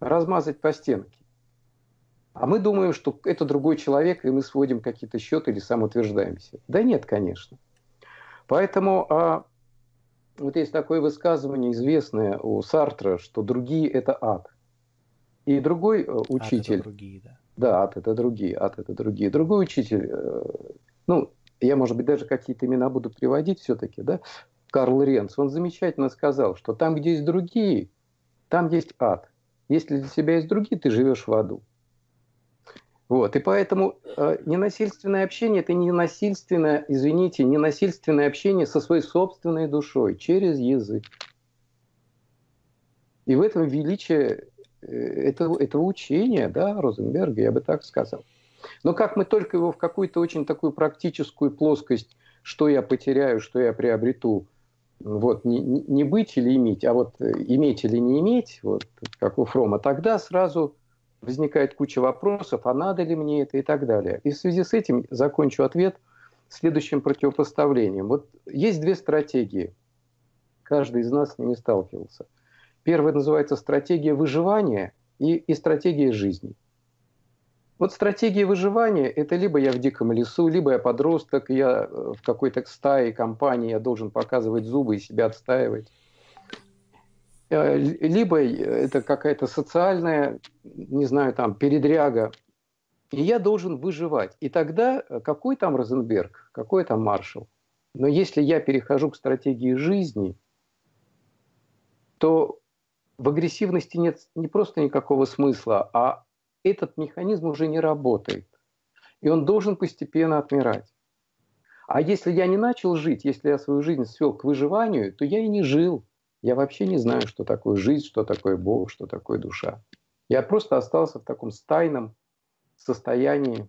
размазать по стенке. А мы думаем, что это другой человек, и мы сводим какие-то счеты или самоутверждаемся. Да нет, конечно. Поэтому а, вот есть такое высказывание известное у Сартра, что другие – это ад. И другой э, учитель... Ад – это другие, да. Да, ад – это другие, ад – это другие. Другой учитель, э, ну, я, может быть, даже какие-то имена буду приводить все-таки, да, Карл Ренц, он замечательно сказал, что там, где есть другие, там есть ад. Если для себя есть другие, ты живешь в аду. Вот, и поэтому э, ненасильственное общение – это ненасильственное, извините, ненасильственное общение со своей собственной душой через язык. И в этом величие э, этого, этого учения, да, Розенберга, я бы так сказал. Но как мы только его в какую-то очень такую практическую плоскость, что я потеряю, что я приобрету, вот не, не быть или иметь, а вот э, иметь или не иметь, вот как у Фрома, тогда сразу возникает куча вопросов, а надо ли мне это и так далее. И в связи с этим закончу ответ следующим противопоставлением. Вот есть две стратегии. Каждый из нас с ними сталкивался. Первая называется стратегия выживания и, и стратегия жизни. Вот стратегия выживания – это либо я в диком лесу, либо я подросток, я э, в какой-то стае, компании, я должен показывать зубы и себя отстаивать. Э, либо это какая-то социальная, не знаю, там, передряга, и я должен выживать. И тогда э, какой там Розенберг, какой там маршал? Но если я перехожу к стратегии жизни, то в агрессивности нет не просто никакого смысла, а этот механизм уже не работает. И он должен постепенно отмирать. А если я не начал жить, если я свою жизнь свел к выживанию, то я и не жил. Я вообще не знаю, что такое жизнь, что такое Бог, что такое душа. Я просто остался в таком стайном состоянии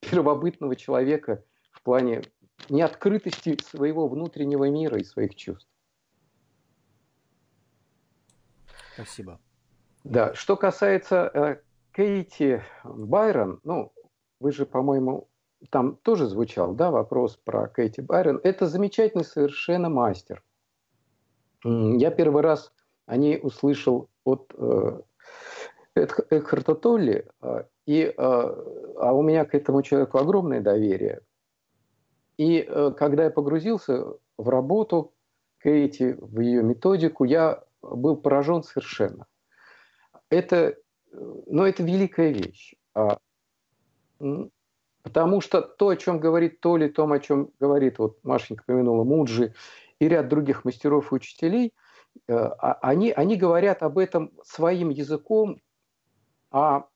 первобытного человека в плане неоткрытости своего внутреннего мира и своих чувств. Спасибо. Да, что касается э, Кейти Байрон, ну, вы же, по-моему, там тоже звучал, да, вопрос про Кейти Байрон. Это замечательный совершенно мастер. Я первый раз о ней услышал от э, Экхарта Толли, э, и, а у меня к этому человеку огромное доверие. И когда я погрузился в работу Кейти, в ее методику, я был поражен совершенно. Это, ну, это великая вещь. А, потому что то, о чем говорит Толи, то, о чем говорит, вот Машенька помянула Муджи и ряд других мастеров и учителей, э, а, они, они говорят об этом своим языком, а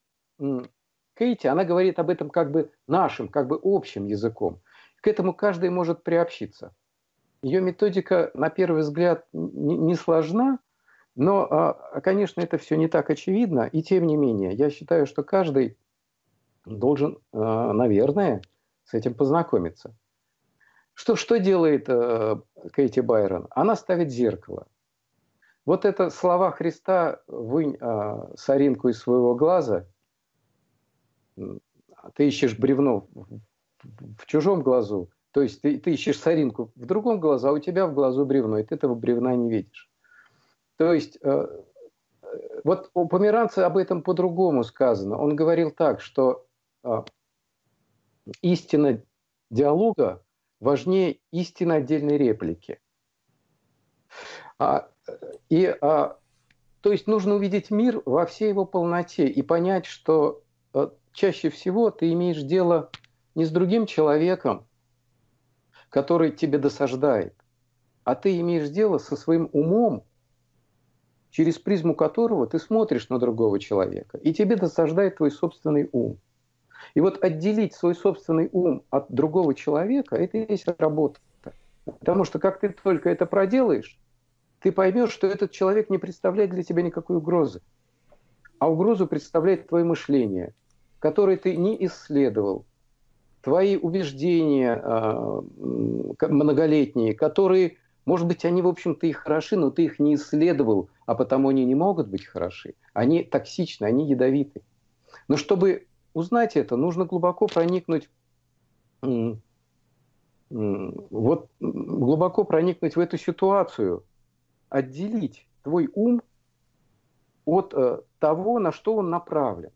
Кейти, она говорит об этом как бы нашим, как бы общим языком. К этому каждый может приобщиться. Ее методика, на первый взгляд, не сложна, но, а, конечно, это все не так очевидно. И тем не менее, я считаю, что каждый должен, а, наверное, с этим познакомиться. Что, что делает э, Кейти Байрон? Она ставит зеркало. Вот это слова Христа «вынь э, соринку из своего глаза», ты ищешь бревно в чужом глазу, то есть ты, ты ищешь соринку в другом глазу, а у тебя в глазу бревно, и ты этого бревна не видишь. То есть э, вот у Померанца об этом по-другому сказано. Он говорил так, что э, истина диалога важнее истины отдельной реплики. А, и, а, то есть нужно увидеть мир во всей его полноте и понять, что а, чаще всего ты имеешь дело не с другим человеком, который тебе досаждает, а ты имеешь дело со своим умом, через призму которого ты смотришь на другого человека, и тебе досаждает твой собственный ум. И вот отделить свой собственный ум от другого человека – это и есть работа. Потому что как ты только это проделаешь, ты поймешь, что этот человек не представляет для тебя никакой угрозы. А угрозу представляет твое мышление, которое ты не исследовал, твои убеждения э, многолетние, которые, может быть, они, в общем-то, и хороши, но ты их не исследовал, а потому они не могут быть хороши. Они токсичны, они ядовиты. Но чтобы узнать это, нужно глубоко проникнуть вот глубоко проникнуть в эту ситуацию, отделить твой ум от э, того, на что он направлен.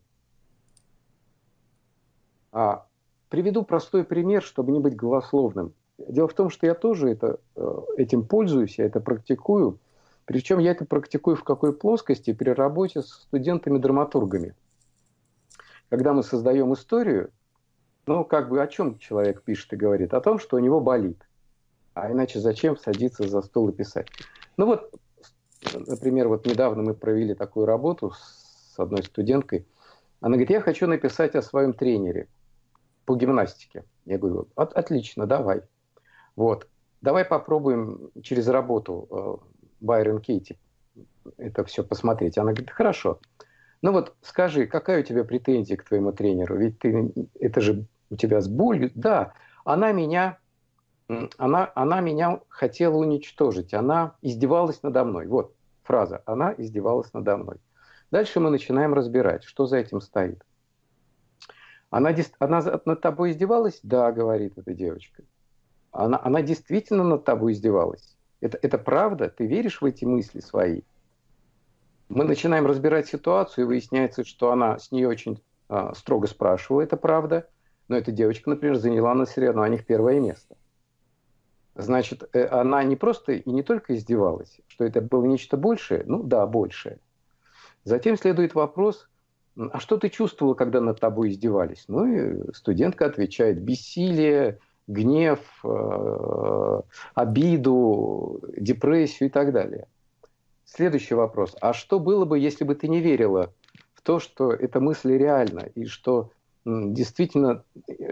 А Приведу простой пример, чтобы не быть голословным. Дело в том, что я тоже это, э, этим пользуюсь, я это практикую. Причем я это практикую в какой плоскости? При работе с студентами-драматургами. Когда мы создаем историю, ну, как бы о чем человек пишет и говорит? О том, что у него болит. А иначе зачем садиться за стол и писать? Ну вот, например, вот недавно мы провели такую работу с одной студенткой. Она говорит, я хочу написать о своем тренере – по гимнастике. Я говорю, от, отлично, давай. Вот. Давай попробуем через работу Байрон э, Кейти это все посмотреть. Она говорит, хорошо. Ну вот скажи, какая у тебя претензия к твоему тренеру? Ведь ты, это же у тебя с болью. Да, она меня, она, она меня хотела уничтожить. Она издевалась надо мной. Вот фраза. Она издевалась надо мной. Дальше мы начинаем разбирать, что за этим стоит. Она, она над тобой издевалась? Да, говорит эта девочка. Она, она действительно над тобой издевалась. Это, это правда? Ты веришь в эти мысли свои? Мы начинаем разбирать ситуацию, и выясняется, что она с нее очень а, строго спрашивала, это правда. Но эта девочка, например, заняла на соревнованиях первое место. Значит, э, она не просто и не только издевалась, что это было нечто большее, ну да, большее. Затем следует вопрос, а что ты чувствовал, когда над тобой издевались? Ну и студентка отвечает, бессилие, гнев, э, обиду, депрессию и так далее. Следующий вопрос. А что было бы, если бы ты не верила в то, что эта мысль реальна, и что действительно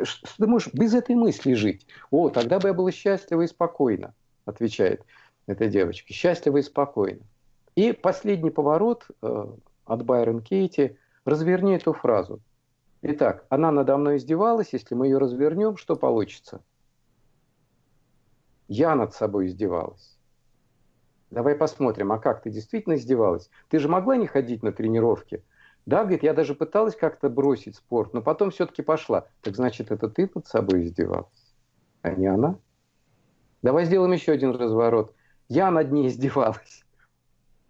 что ты можешь без этой мысли жить? О, тогда бы я была счастлива и спокойна, отвечает эта девочка. Счастлива и спокойна. И последний поворот э, от Байрон Кейти – Разверни эту фразу. Итак, она надо мной издевалась, если мы ее развернем, что получится? Я над собой издевалась. Давай посмотрим, а как ты действительно издевалась? Ты же могла не ходить на тренировки? Да, говорит, я даже пыталась как-то бросить спорт, но потом все-таки пошла. Так значит, это ты над собой издевалась, а не она? Давай сделаем еще один разворот. Я над ней издевалась.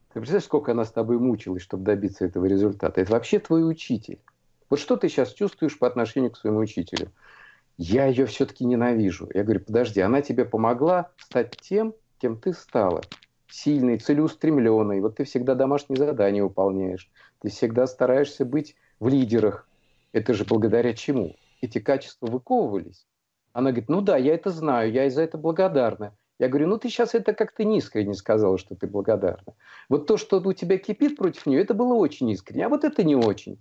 Ты представляешь, сколько она с тобой мучилась, чтобы добиться этого результата? Это вообще твой учитель. Вот что ты сейчас чувствуешь по отношению к своему учителю? Я ее все-таки ненавижу. Я говорю, подожди, она тебе помогла стать тем, кем ты стала. Сильной, целеустремленной. Вот ты всегда домашние задания выполняешь. Ты всегда стараешься быть в лидерах. Это же благодаря чему? Эти качества выковывались. Она говорит, ну да, я это знаю, я за это благодарна. Я говорю, ну ты сейчас это как-то неискренне сказала, что ты благодарна. Вот то, что у тебя кипит против нее, это было очень искренне, а вот это не очень.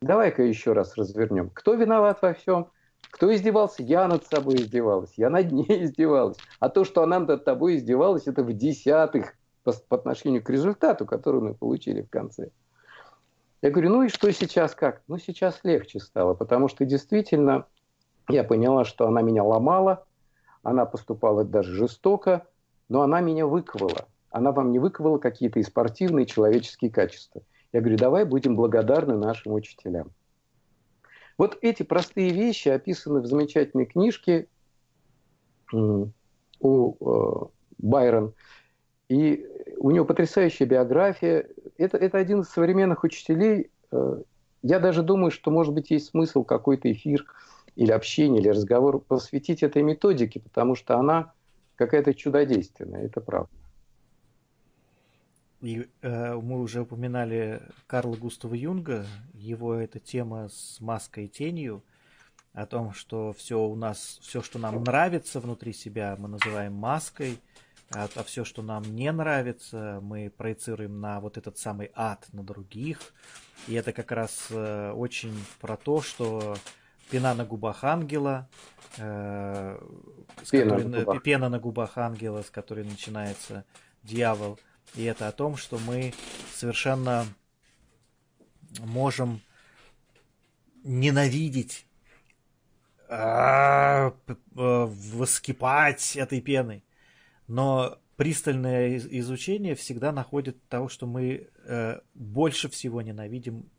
Давай-ка еще раз развернем. Кто виноват во всем? Кто издевался? Я над собой издевалась. Я над ней издевалась. А то, что она над тобой издевалась, это в десятых по, по отношению к результату, который мы получили в конце. Я говорю, ну и что сейчас как? Ну сейчас легче стало, потому что действительно я поняла, что она меня ломала, она поступала даже жестоко, но она меня выковала. Она вам не выковала какие-то и спортивные, и человеческие качества. Я говорю, давай будем благодарны нашим учителям. Вот эти простые вещи описаны в замечательной книжке у э, Байрон. И у него потрясающая биография. Это, это один из современных учителей. Э, я даже думаю, что, может быть, есть смысл какой-то эфир или общение, или разговор посвятить этой методике, потому что она какая-то чудодейственная, это правда. И, э, мы уже упоминали Карла Густава Юнга, его эта тема с маской и тенью, о том, что все у нас, все, что нам нравится внутри себя, мы называем маской, а, а все, что нам не нравится, мы проецируем на вот этот самый ад, на других. И это как раз э, очень про то, что пена на губах ангела, э, пена, которой, на губах. пена на губах ангела, с которой начинается дьявол. И это о том, что мы совершенно можем ненавидеть, а, воскипать этой пеной. Но пристальное изучение всегда находит того, что мы э, больше всего ненавидим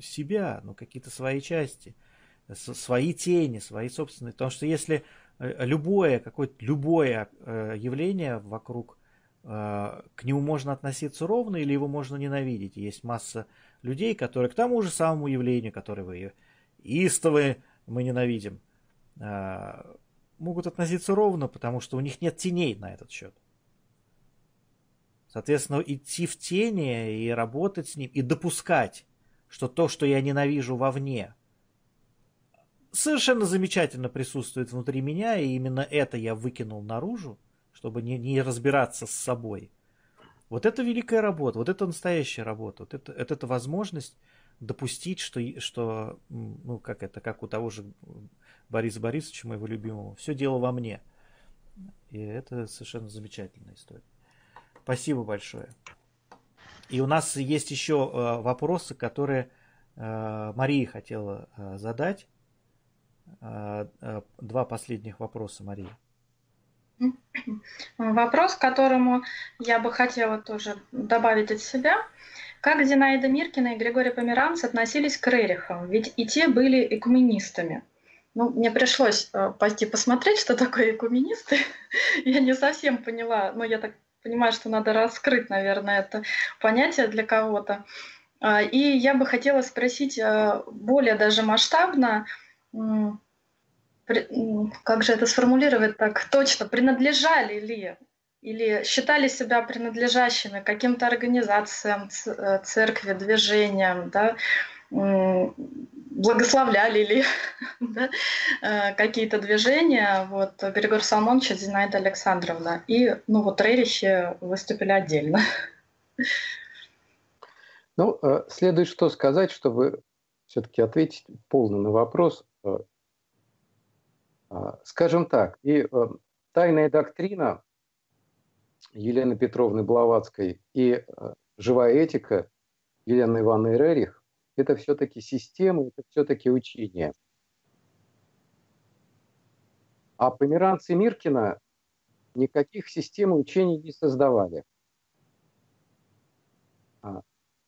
себя, ну, какие-то свои части – свои тени, свои собственные. Потому что если э, любое, какое-то любое э, явление вокруг, к нему можно относиться ровно или его можно ненавидеть. Есть масса людей, которые к тому же самому явлению, которое вы истовы мы ненавидим, могут относиться ровно, потому что у них нет теней на этот счет. Соответственно, идти в тени и работать с ним, и допускать, что то, что я ненавижу вовне, совершенно замечательно присутствует внутри меня, и именно это я выкинул наружу, чтобы не, не разбираться с собой. Вот это великая работа, вот это настоящая работа, вот это, это, это возможность допустить, что, что, ну, как это, как у того же Бориса Борисовича, моего любимого, все дело во мне. И это совершенно замечательная история. Спасибо большое. И у нас есть еще э, вопросы, которые э, Мария хотела э, задать. А, а, два последних вопроса, Мария. Вопрос, которому я бы хотела тоже добавить от себя. Как Зинаида Миркина и Григорий Померанц относились к Рерихам? Ведь и те были экуменистами. Ну, мне пришлось э, пойти посмотреть, что такое экуменисты. я не совсем поняла, но я так понимаю, что надо раскрыть, наверное, это понятие для кого-то. А, и я бы хотела спросить э, более даже масштабно, как же это сформулировать так точно, принадлежали ли или считали себя принадлежащими каким-то организациям, э, церкви, движениям, да, благословляли ли да, э, какие-то движения, вот Григорий Салмонович, Зинаида Александровна. И, ну, вот Рерихи выступили отдельно. Ну, э, следует что сказать, чтобы все-таки ответить полно на вопрос. А, скажем так, и э, тайная доктрина Елены Петровны Блаватской и э, живая этика Елены Ивановны Рерих – это все-таки система, это все-таки учение. А Померанцы Миркина никаких систем учений не создавали. А,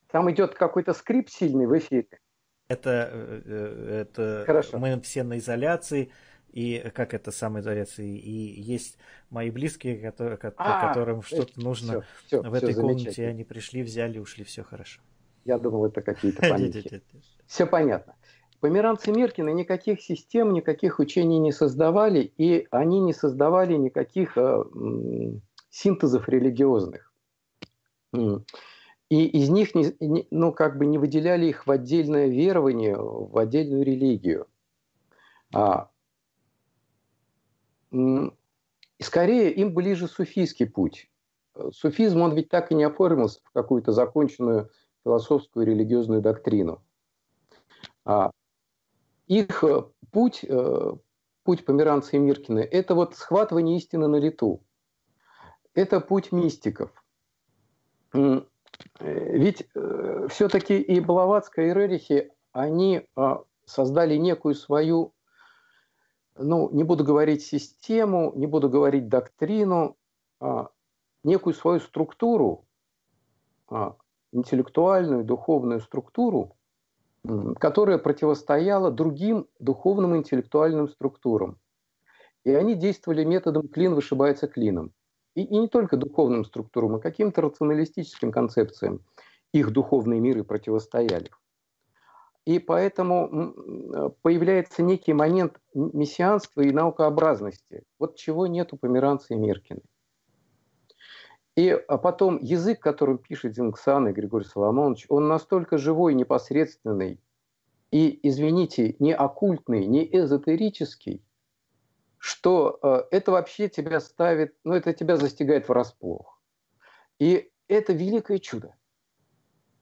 там идет какой-то скрип сильный в эфире. Это, э, это Хорошо. мы все на изоляции, и как это самоизоляция, и есть мои близкие, которые, а, которым что-то нужно все, все, в этой комнате, они пришли, взяли, ушли, все хорошо. Я думал, это какие-то памяти. Все понятно. Померанцы Меркины никаких систем, никаких учений не создавали, и они не создавали никаких э, синтезов религиозных. И из них не, ну, как бы не выделяли их в отдельное верование, в отдельную религию. А, и скорее им ближе суфийский путь. Суфизм, он ведь так и не оформился в какую-то законченную философскую религиозную доктрину. А их э, путь, э, путь Померанца и Миркина, это вот схватывание истины на лету. Это путь мистиков. Э, ведь все-таки и Блаватская, и Рерихи, они создали некую свою, ну, не буду говорить систему, не буду говорить доктрину, а некую свою структуру, а, интеллектуальную, духовную структуру, которая противостояла другим духовным интеллектуальным структурам. И они действовали методом клин вышибается клином. И, и не только духовным структурам, а каким-то рационалистическим концепциям их духовные миры противостояли. И поэтому появляется некий момент мессианства и наукообразности. Вот чего нет у Померанца и Миркина. И а потом язык, которым пишет Зингсан и Григорий Соломонович, он настолько живой, непосредственный и, извините, не оккультный, не эзотерический, что э, это вообще тебя ставит, ну это тебя застигает врасплох. И это великое чудо.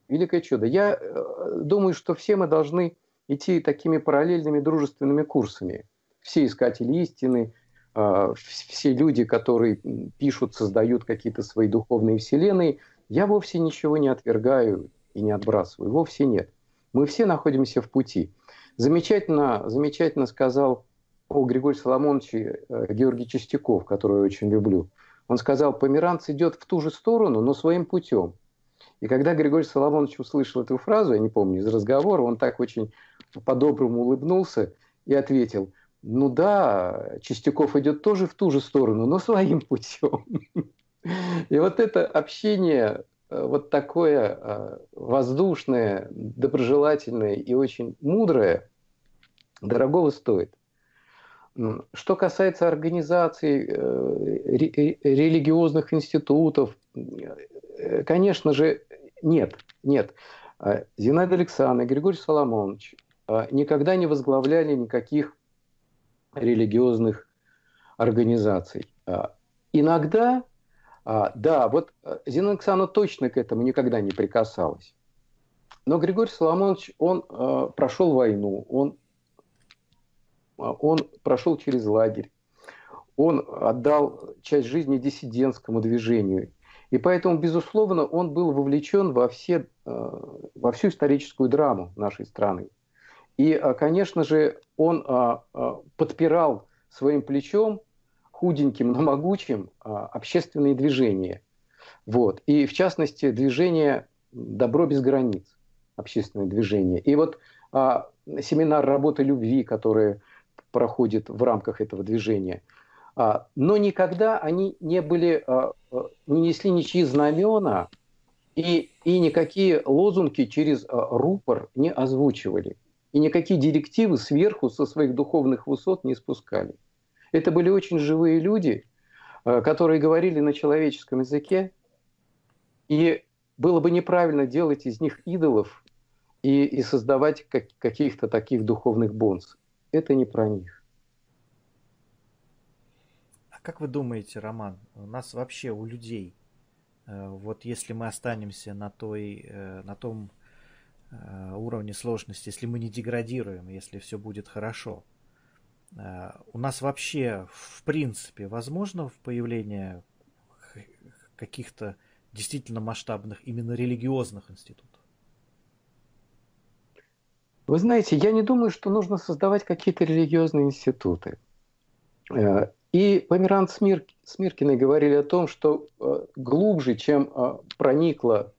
Великое чудо. Я э, думаю, что все мы должны идти такими параллельными дружественными курсами. Все искатели истины, а, все люди, которые пишут, создают какие-то свои духовные вселенные, я вовсе ничего не отвергаю и не отбрасываю. Вовсе нет. Мы все находимся в пути. Замечательно, замечательно сказал о Григории Соломоновиче э, Георгий Чистяков, которого я очень люблю. Он сказал, померанц идет в ту же сторону, но своим путем. И когда Григорий Соломонович услышал эту фразу, я не помню, из разговора, он так очень по-доброму улыбнулся и ответил – ну да, Чистяков идет тоже в ту же сторону, но своим путем. И вот это общение э, вот такое э, воздушное, доброжелательное и очень мудрое, дорогого стоит. Что касается организаций э, религиозных институтов, конечно же, нет, нет. Зинаида Александровна Григорий Соломонович никогда не возглавляли никаких религиозных организаций. А, иногда, а, да, вот Зина Александровна точно к этому никогда не прикасалась. Но Григорий Соломонович, он прошел войну, он, он прошел через лагерь, он отдал часть жизни диссидентскому движению. И поэтому, безусловно, он был вовлечен во, все, э, во всю историческую драму нашей страны. И, а, конечно же, он а, подпирал своим плечом, худеньким, но могучим, общественные движения. Вот. И, в частности, движение «Добро без границ», общественное движение. И вот семинар работы любви, который проходит в рамках этого движения. Но никогда они не были, не несли ничьи знамена и, и никакие лозунги через рупор не озвучивали и никакие директивы сверху со своих духовных высот не спускали. Это были очень живые люди, которые говорили на человеческом языке, и было бы неправильно делать из них идолов и, и создавать как, каких-то таких духовных бонс. Это не про них. Как вы думаете, Роман, у нас вообще у людей, э, вот если мы останемся на, той, э, на том Э, уровне сложности, если мы не деградируем, если все будет хорошо. У нас вообще, в принципе, возможно появление каких-то действительно масштабных, именно религиозных институтов? Вы знаете, я не думаю, что нужно создавать какие-то религиозные институты. Э, и Померант Смир, Смиркины говорили о том, что глубже, чем проникла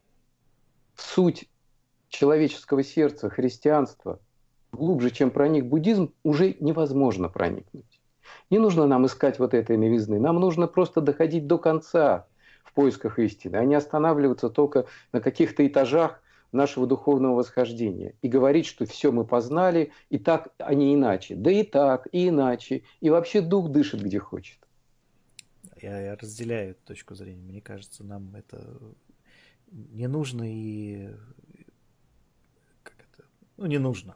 в суть человеческого сердца, христианства, глубже, чем проник буддизм, уже невозможно проникнуть. Не нужно нам искать вот этой новизны, нам нужно просто доходить до конца в поисках истины, а не останавливаться только на каких-то этажах нашего духовного восхождения и говорить, что все мы познали, и так, а не иначе. Да и так, и иначе. И вообще дух дышит, где хочет. Я, разделяю эту точку зрения. Мне кажется, нам это не нужно и... Как это? Ну, не нужно.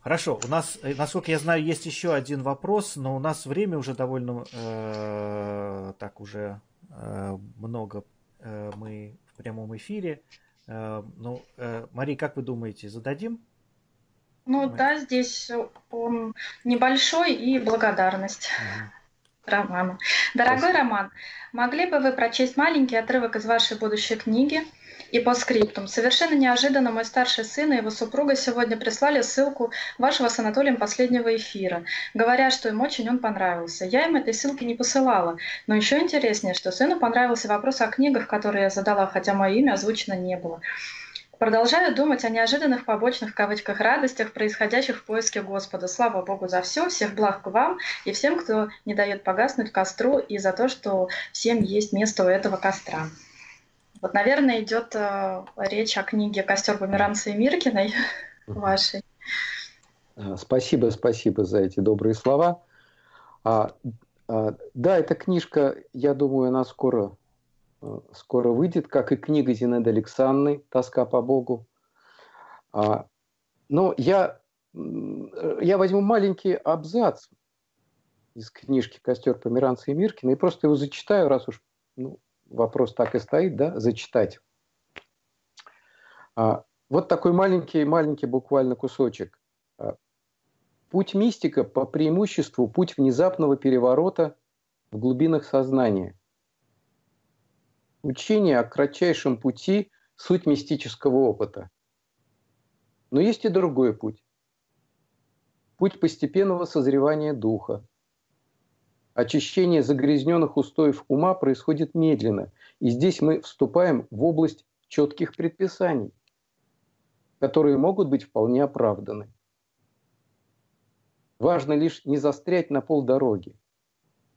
Хорошо, у нас, э, насколько я знаю, есть еще один вопрос, но у нас время уже довольно э, так уже э, много э, мы в прямом эфире. Э, ну, э, Мария, как вы думаете, зададим? Ну мы... да, здесь он небольшой и благодарность. Угу. Роману. Дорогой Спасибо. Роман, могли бы вы прочесть маленький отрывок из вашей будущей книги? И по скриптум. Совершенно неожиданно мой старший сын и его супруга сегодня прислали ссылку вашего с Анатолием последнего эфира, говоря, что им очень он понравился. Я им этой ссылки не посылала, но еще интереснее, что сыну понравился вопрос о книгах, которые я задала, хотя мое имя озвучено не было. Продолжаю думать о неожиданных побочных в кавычках радостях, происходящих в поиске Господа. Слава Богу за все, всех благ к вам и всем, кто не дает погаснуть костру, и за то, что всем есть место у этого костра. Вот, наверное, идет э, речь о книге «Костер Померанца и Миркиной» вашей. А, спасибо, спасибо за эти добрые слова. А, а, да, эта книжка, я думаю, она скоро Э, скоро выйдет, как и книга Зинаиды Александры «Тоска по Богу». А, но я, я возьму маленький абзац из книжки «Костер Померанца и Миркина» и просто его зачитаю, раз уж ну, вопрос так и стоит, да, зачитать. А, вот такой маленький-маленький буквально кусочек. А, путь мистика по преимуществу путь внезапного переворота в глубинах сознания – Учение о кратчайшем пути – суть мистического опыта. Но есть и другой путь. Путь постепенного созревания духа. Очищение загрязненных устоев ума происходит медленно, и здесь мы вступаем в область четких предписаний, которые могут быть вполне оправданы. Важно лишь не застрять на полдороги.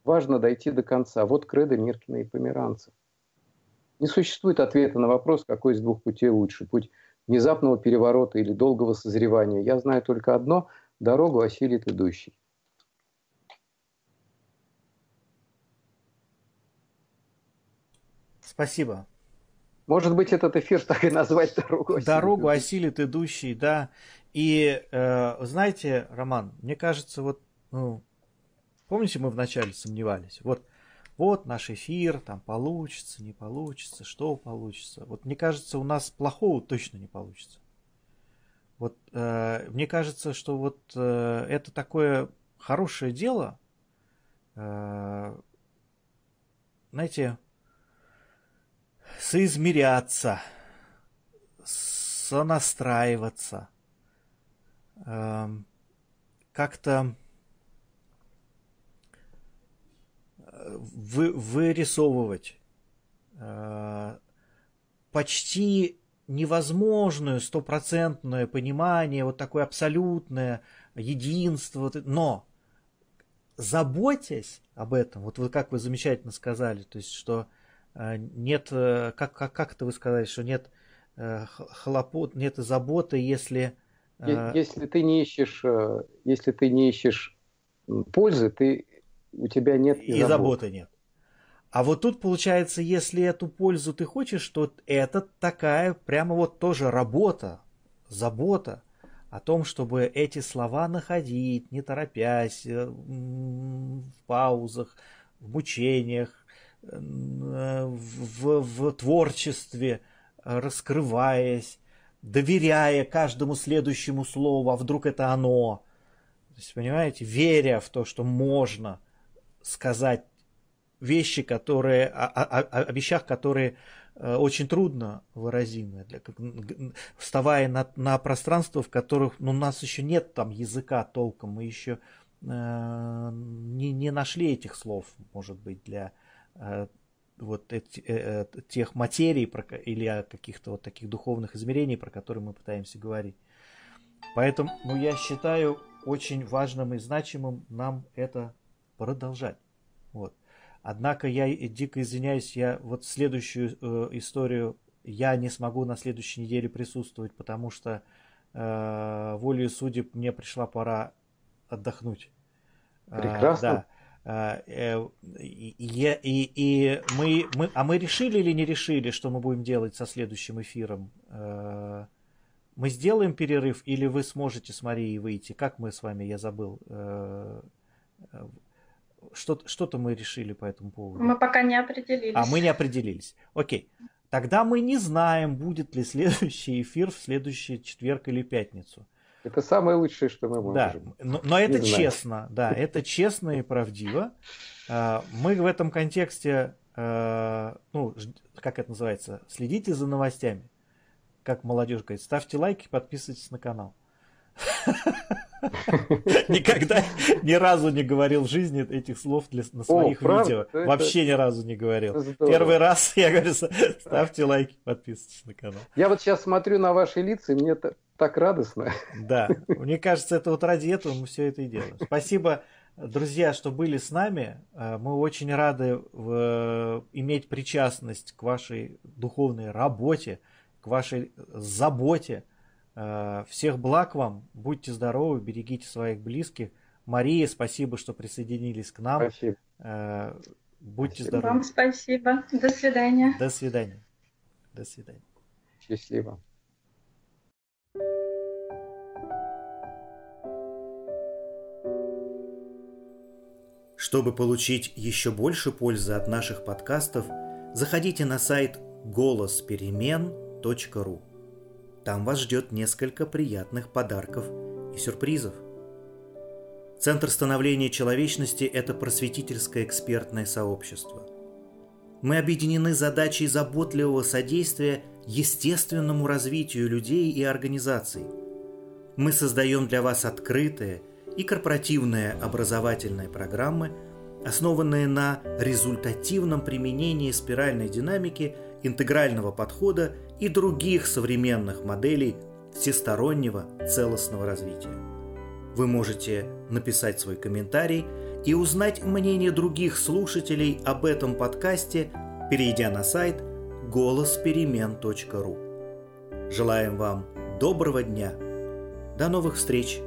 Важно дойти до конца. Вот кредо Миркина и Померанцев. Не существует ответа на вопрос, какой из двух путей лучше. Путь внезапного переворота или долгого созревания. Я знаю только одно – дорогу осилит идущий. Спасибо. Может быть, этот эфир так и назвать дорогу осилит. Дорогу осилит идущий, да. И э, знаете, Роман, мне кажется, вот, ну, помните, мы вначале сомневались. Вот вот наш эфир, там получится, не получится, что получится. Вот мне кажется, у нас плохого точно не получится. Вот э, мне кажется, что вот э, это такое хорошее дело, э, знаете, соизмеряться, сонастраиваться, э, как-то вы, вырисовывать э, почти невозможную стопроцентное понимание, вот такое абсолютное единство, но заботясь об этом, вот вы как вы замечательно сказали, то есть что э, нет, э, как, как, как это вы сказали, что нет хлопот, нет заботы, если... Если ты не ищешь, если ты не ищешь пользы, ты у тебя нет и, и заботы. заботы нет. А вот тут получается, если эту пользу ты хочешь, то это такая прямо вот тоже работа, забота о том, чтобы эти слова находить, не торопясь, э, в паузах, в мучениях, э, в, в творчестве, раскрываясь, доверяя каждому следующему слову, а вдруг это оно. То есть, понимаете, веря в то, что можно – сказать вещи, которые, о, о, о вещах, которые э, очень трудно выразимы, для, вставая на, на пространство, в которых ну, у нас еще нет там языка толком, мы еще э, не, не нашли этих слов, может быть, для э, вот эти, э, э тех материй или каких-то вот таких духовных измерений, про которые мы пытаемся говорить. Поэтому ну, я считаю очень важным и значимым нам это продолжать. Вот. Однако я дико извиняюсь, я вот следующую э, историю я не смогу на следующей неделе присутствовать, потому что э, волею судеб мне пришла пора отдохнуть. Прекрасно. Да. И, и, и, и мы, мы, а мы решили или не решили, что мы будем делать со следующим эфиром? Мы сделаем перерыв или вы сможете с Марией выйти? Как мы с вами, я забыл. Что, что-то мы решили по этому поводу. Мы пока не определились. А, мы не определились. Окей. Тогда мы не знаем, будет ли следующий эфир в следующий четверг или пятницу. Это самое лучшее, что мы можем. Да, но, но это честно, да, это честно и правдиво. А, мы в этом контексте, а, ну, как это называется, следите за новостями. Как молодежь говорит, ставьте лайки, подписывайтесь на канал. Никогда ни разу не говорил в жизни этих слов для, на своих О, видео. Это... Вообще ни разу не говорил. Здорово. Первый раз я говорю, ставьте лайки, подписывайтесь на канал. Я вот сейчас смотрю на ваши лица, и мне так радостно. Да, мне кажется, это вот ради этого мы все это и делаем. Спасибо, друзья, что были с нами. Э, мы очень рады в... иметь причастность к вашей духовной работе, к вашей заботе всех благ вам, будьте здоровы, берегите своих близких. Мария, спасибо, что присоединились к нам. Спасибо. Э, будьте спасибо. здоровы. Вам спасибо. До свидания. До свидания. До свидания. Счастливо. Чтобы получить еще больше пользы от наших подкастов, заходите на сайт голосперемен.ру. Там вас ждет несколько приятных подарков и сюрпризов. Центр становления человечности – это просветительское экспертное сообщество. Мы объединены задачей заботливого содействия естественному развитию людей и организаций. Мы создаем для вас открытые и корпоративные образовательные программы, основанные на результативном применении спиральной динамики, интегрального подхода и других современных моделей всестороннего целостного развития. Вы можете написать свой комментарий и узнать мнение других слушателей об этом подкасте, перейдя на сайт голосперемен.ру. Желаем вам доброго дня. До новых встреч!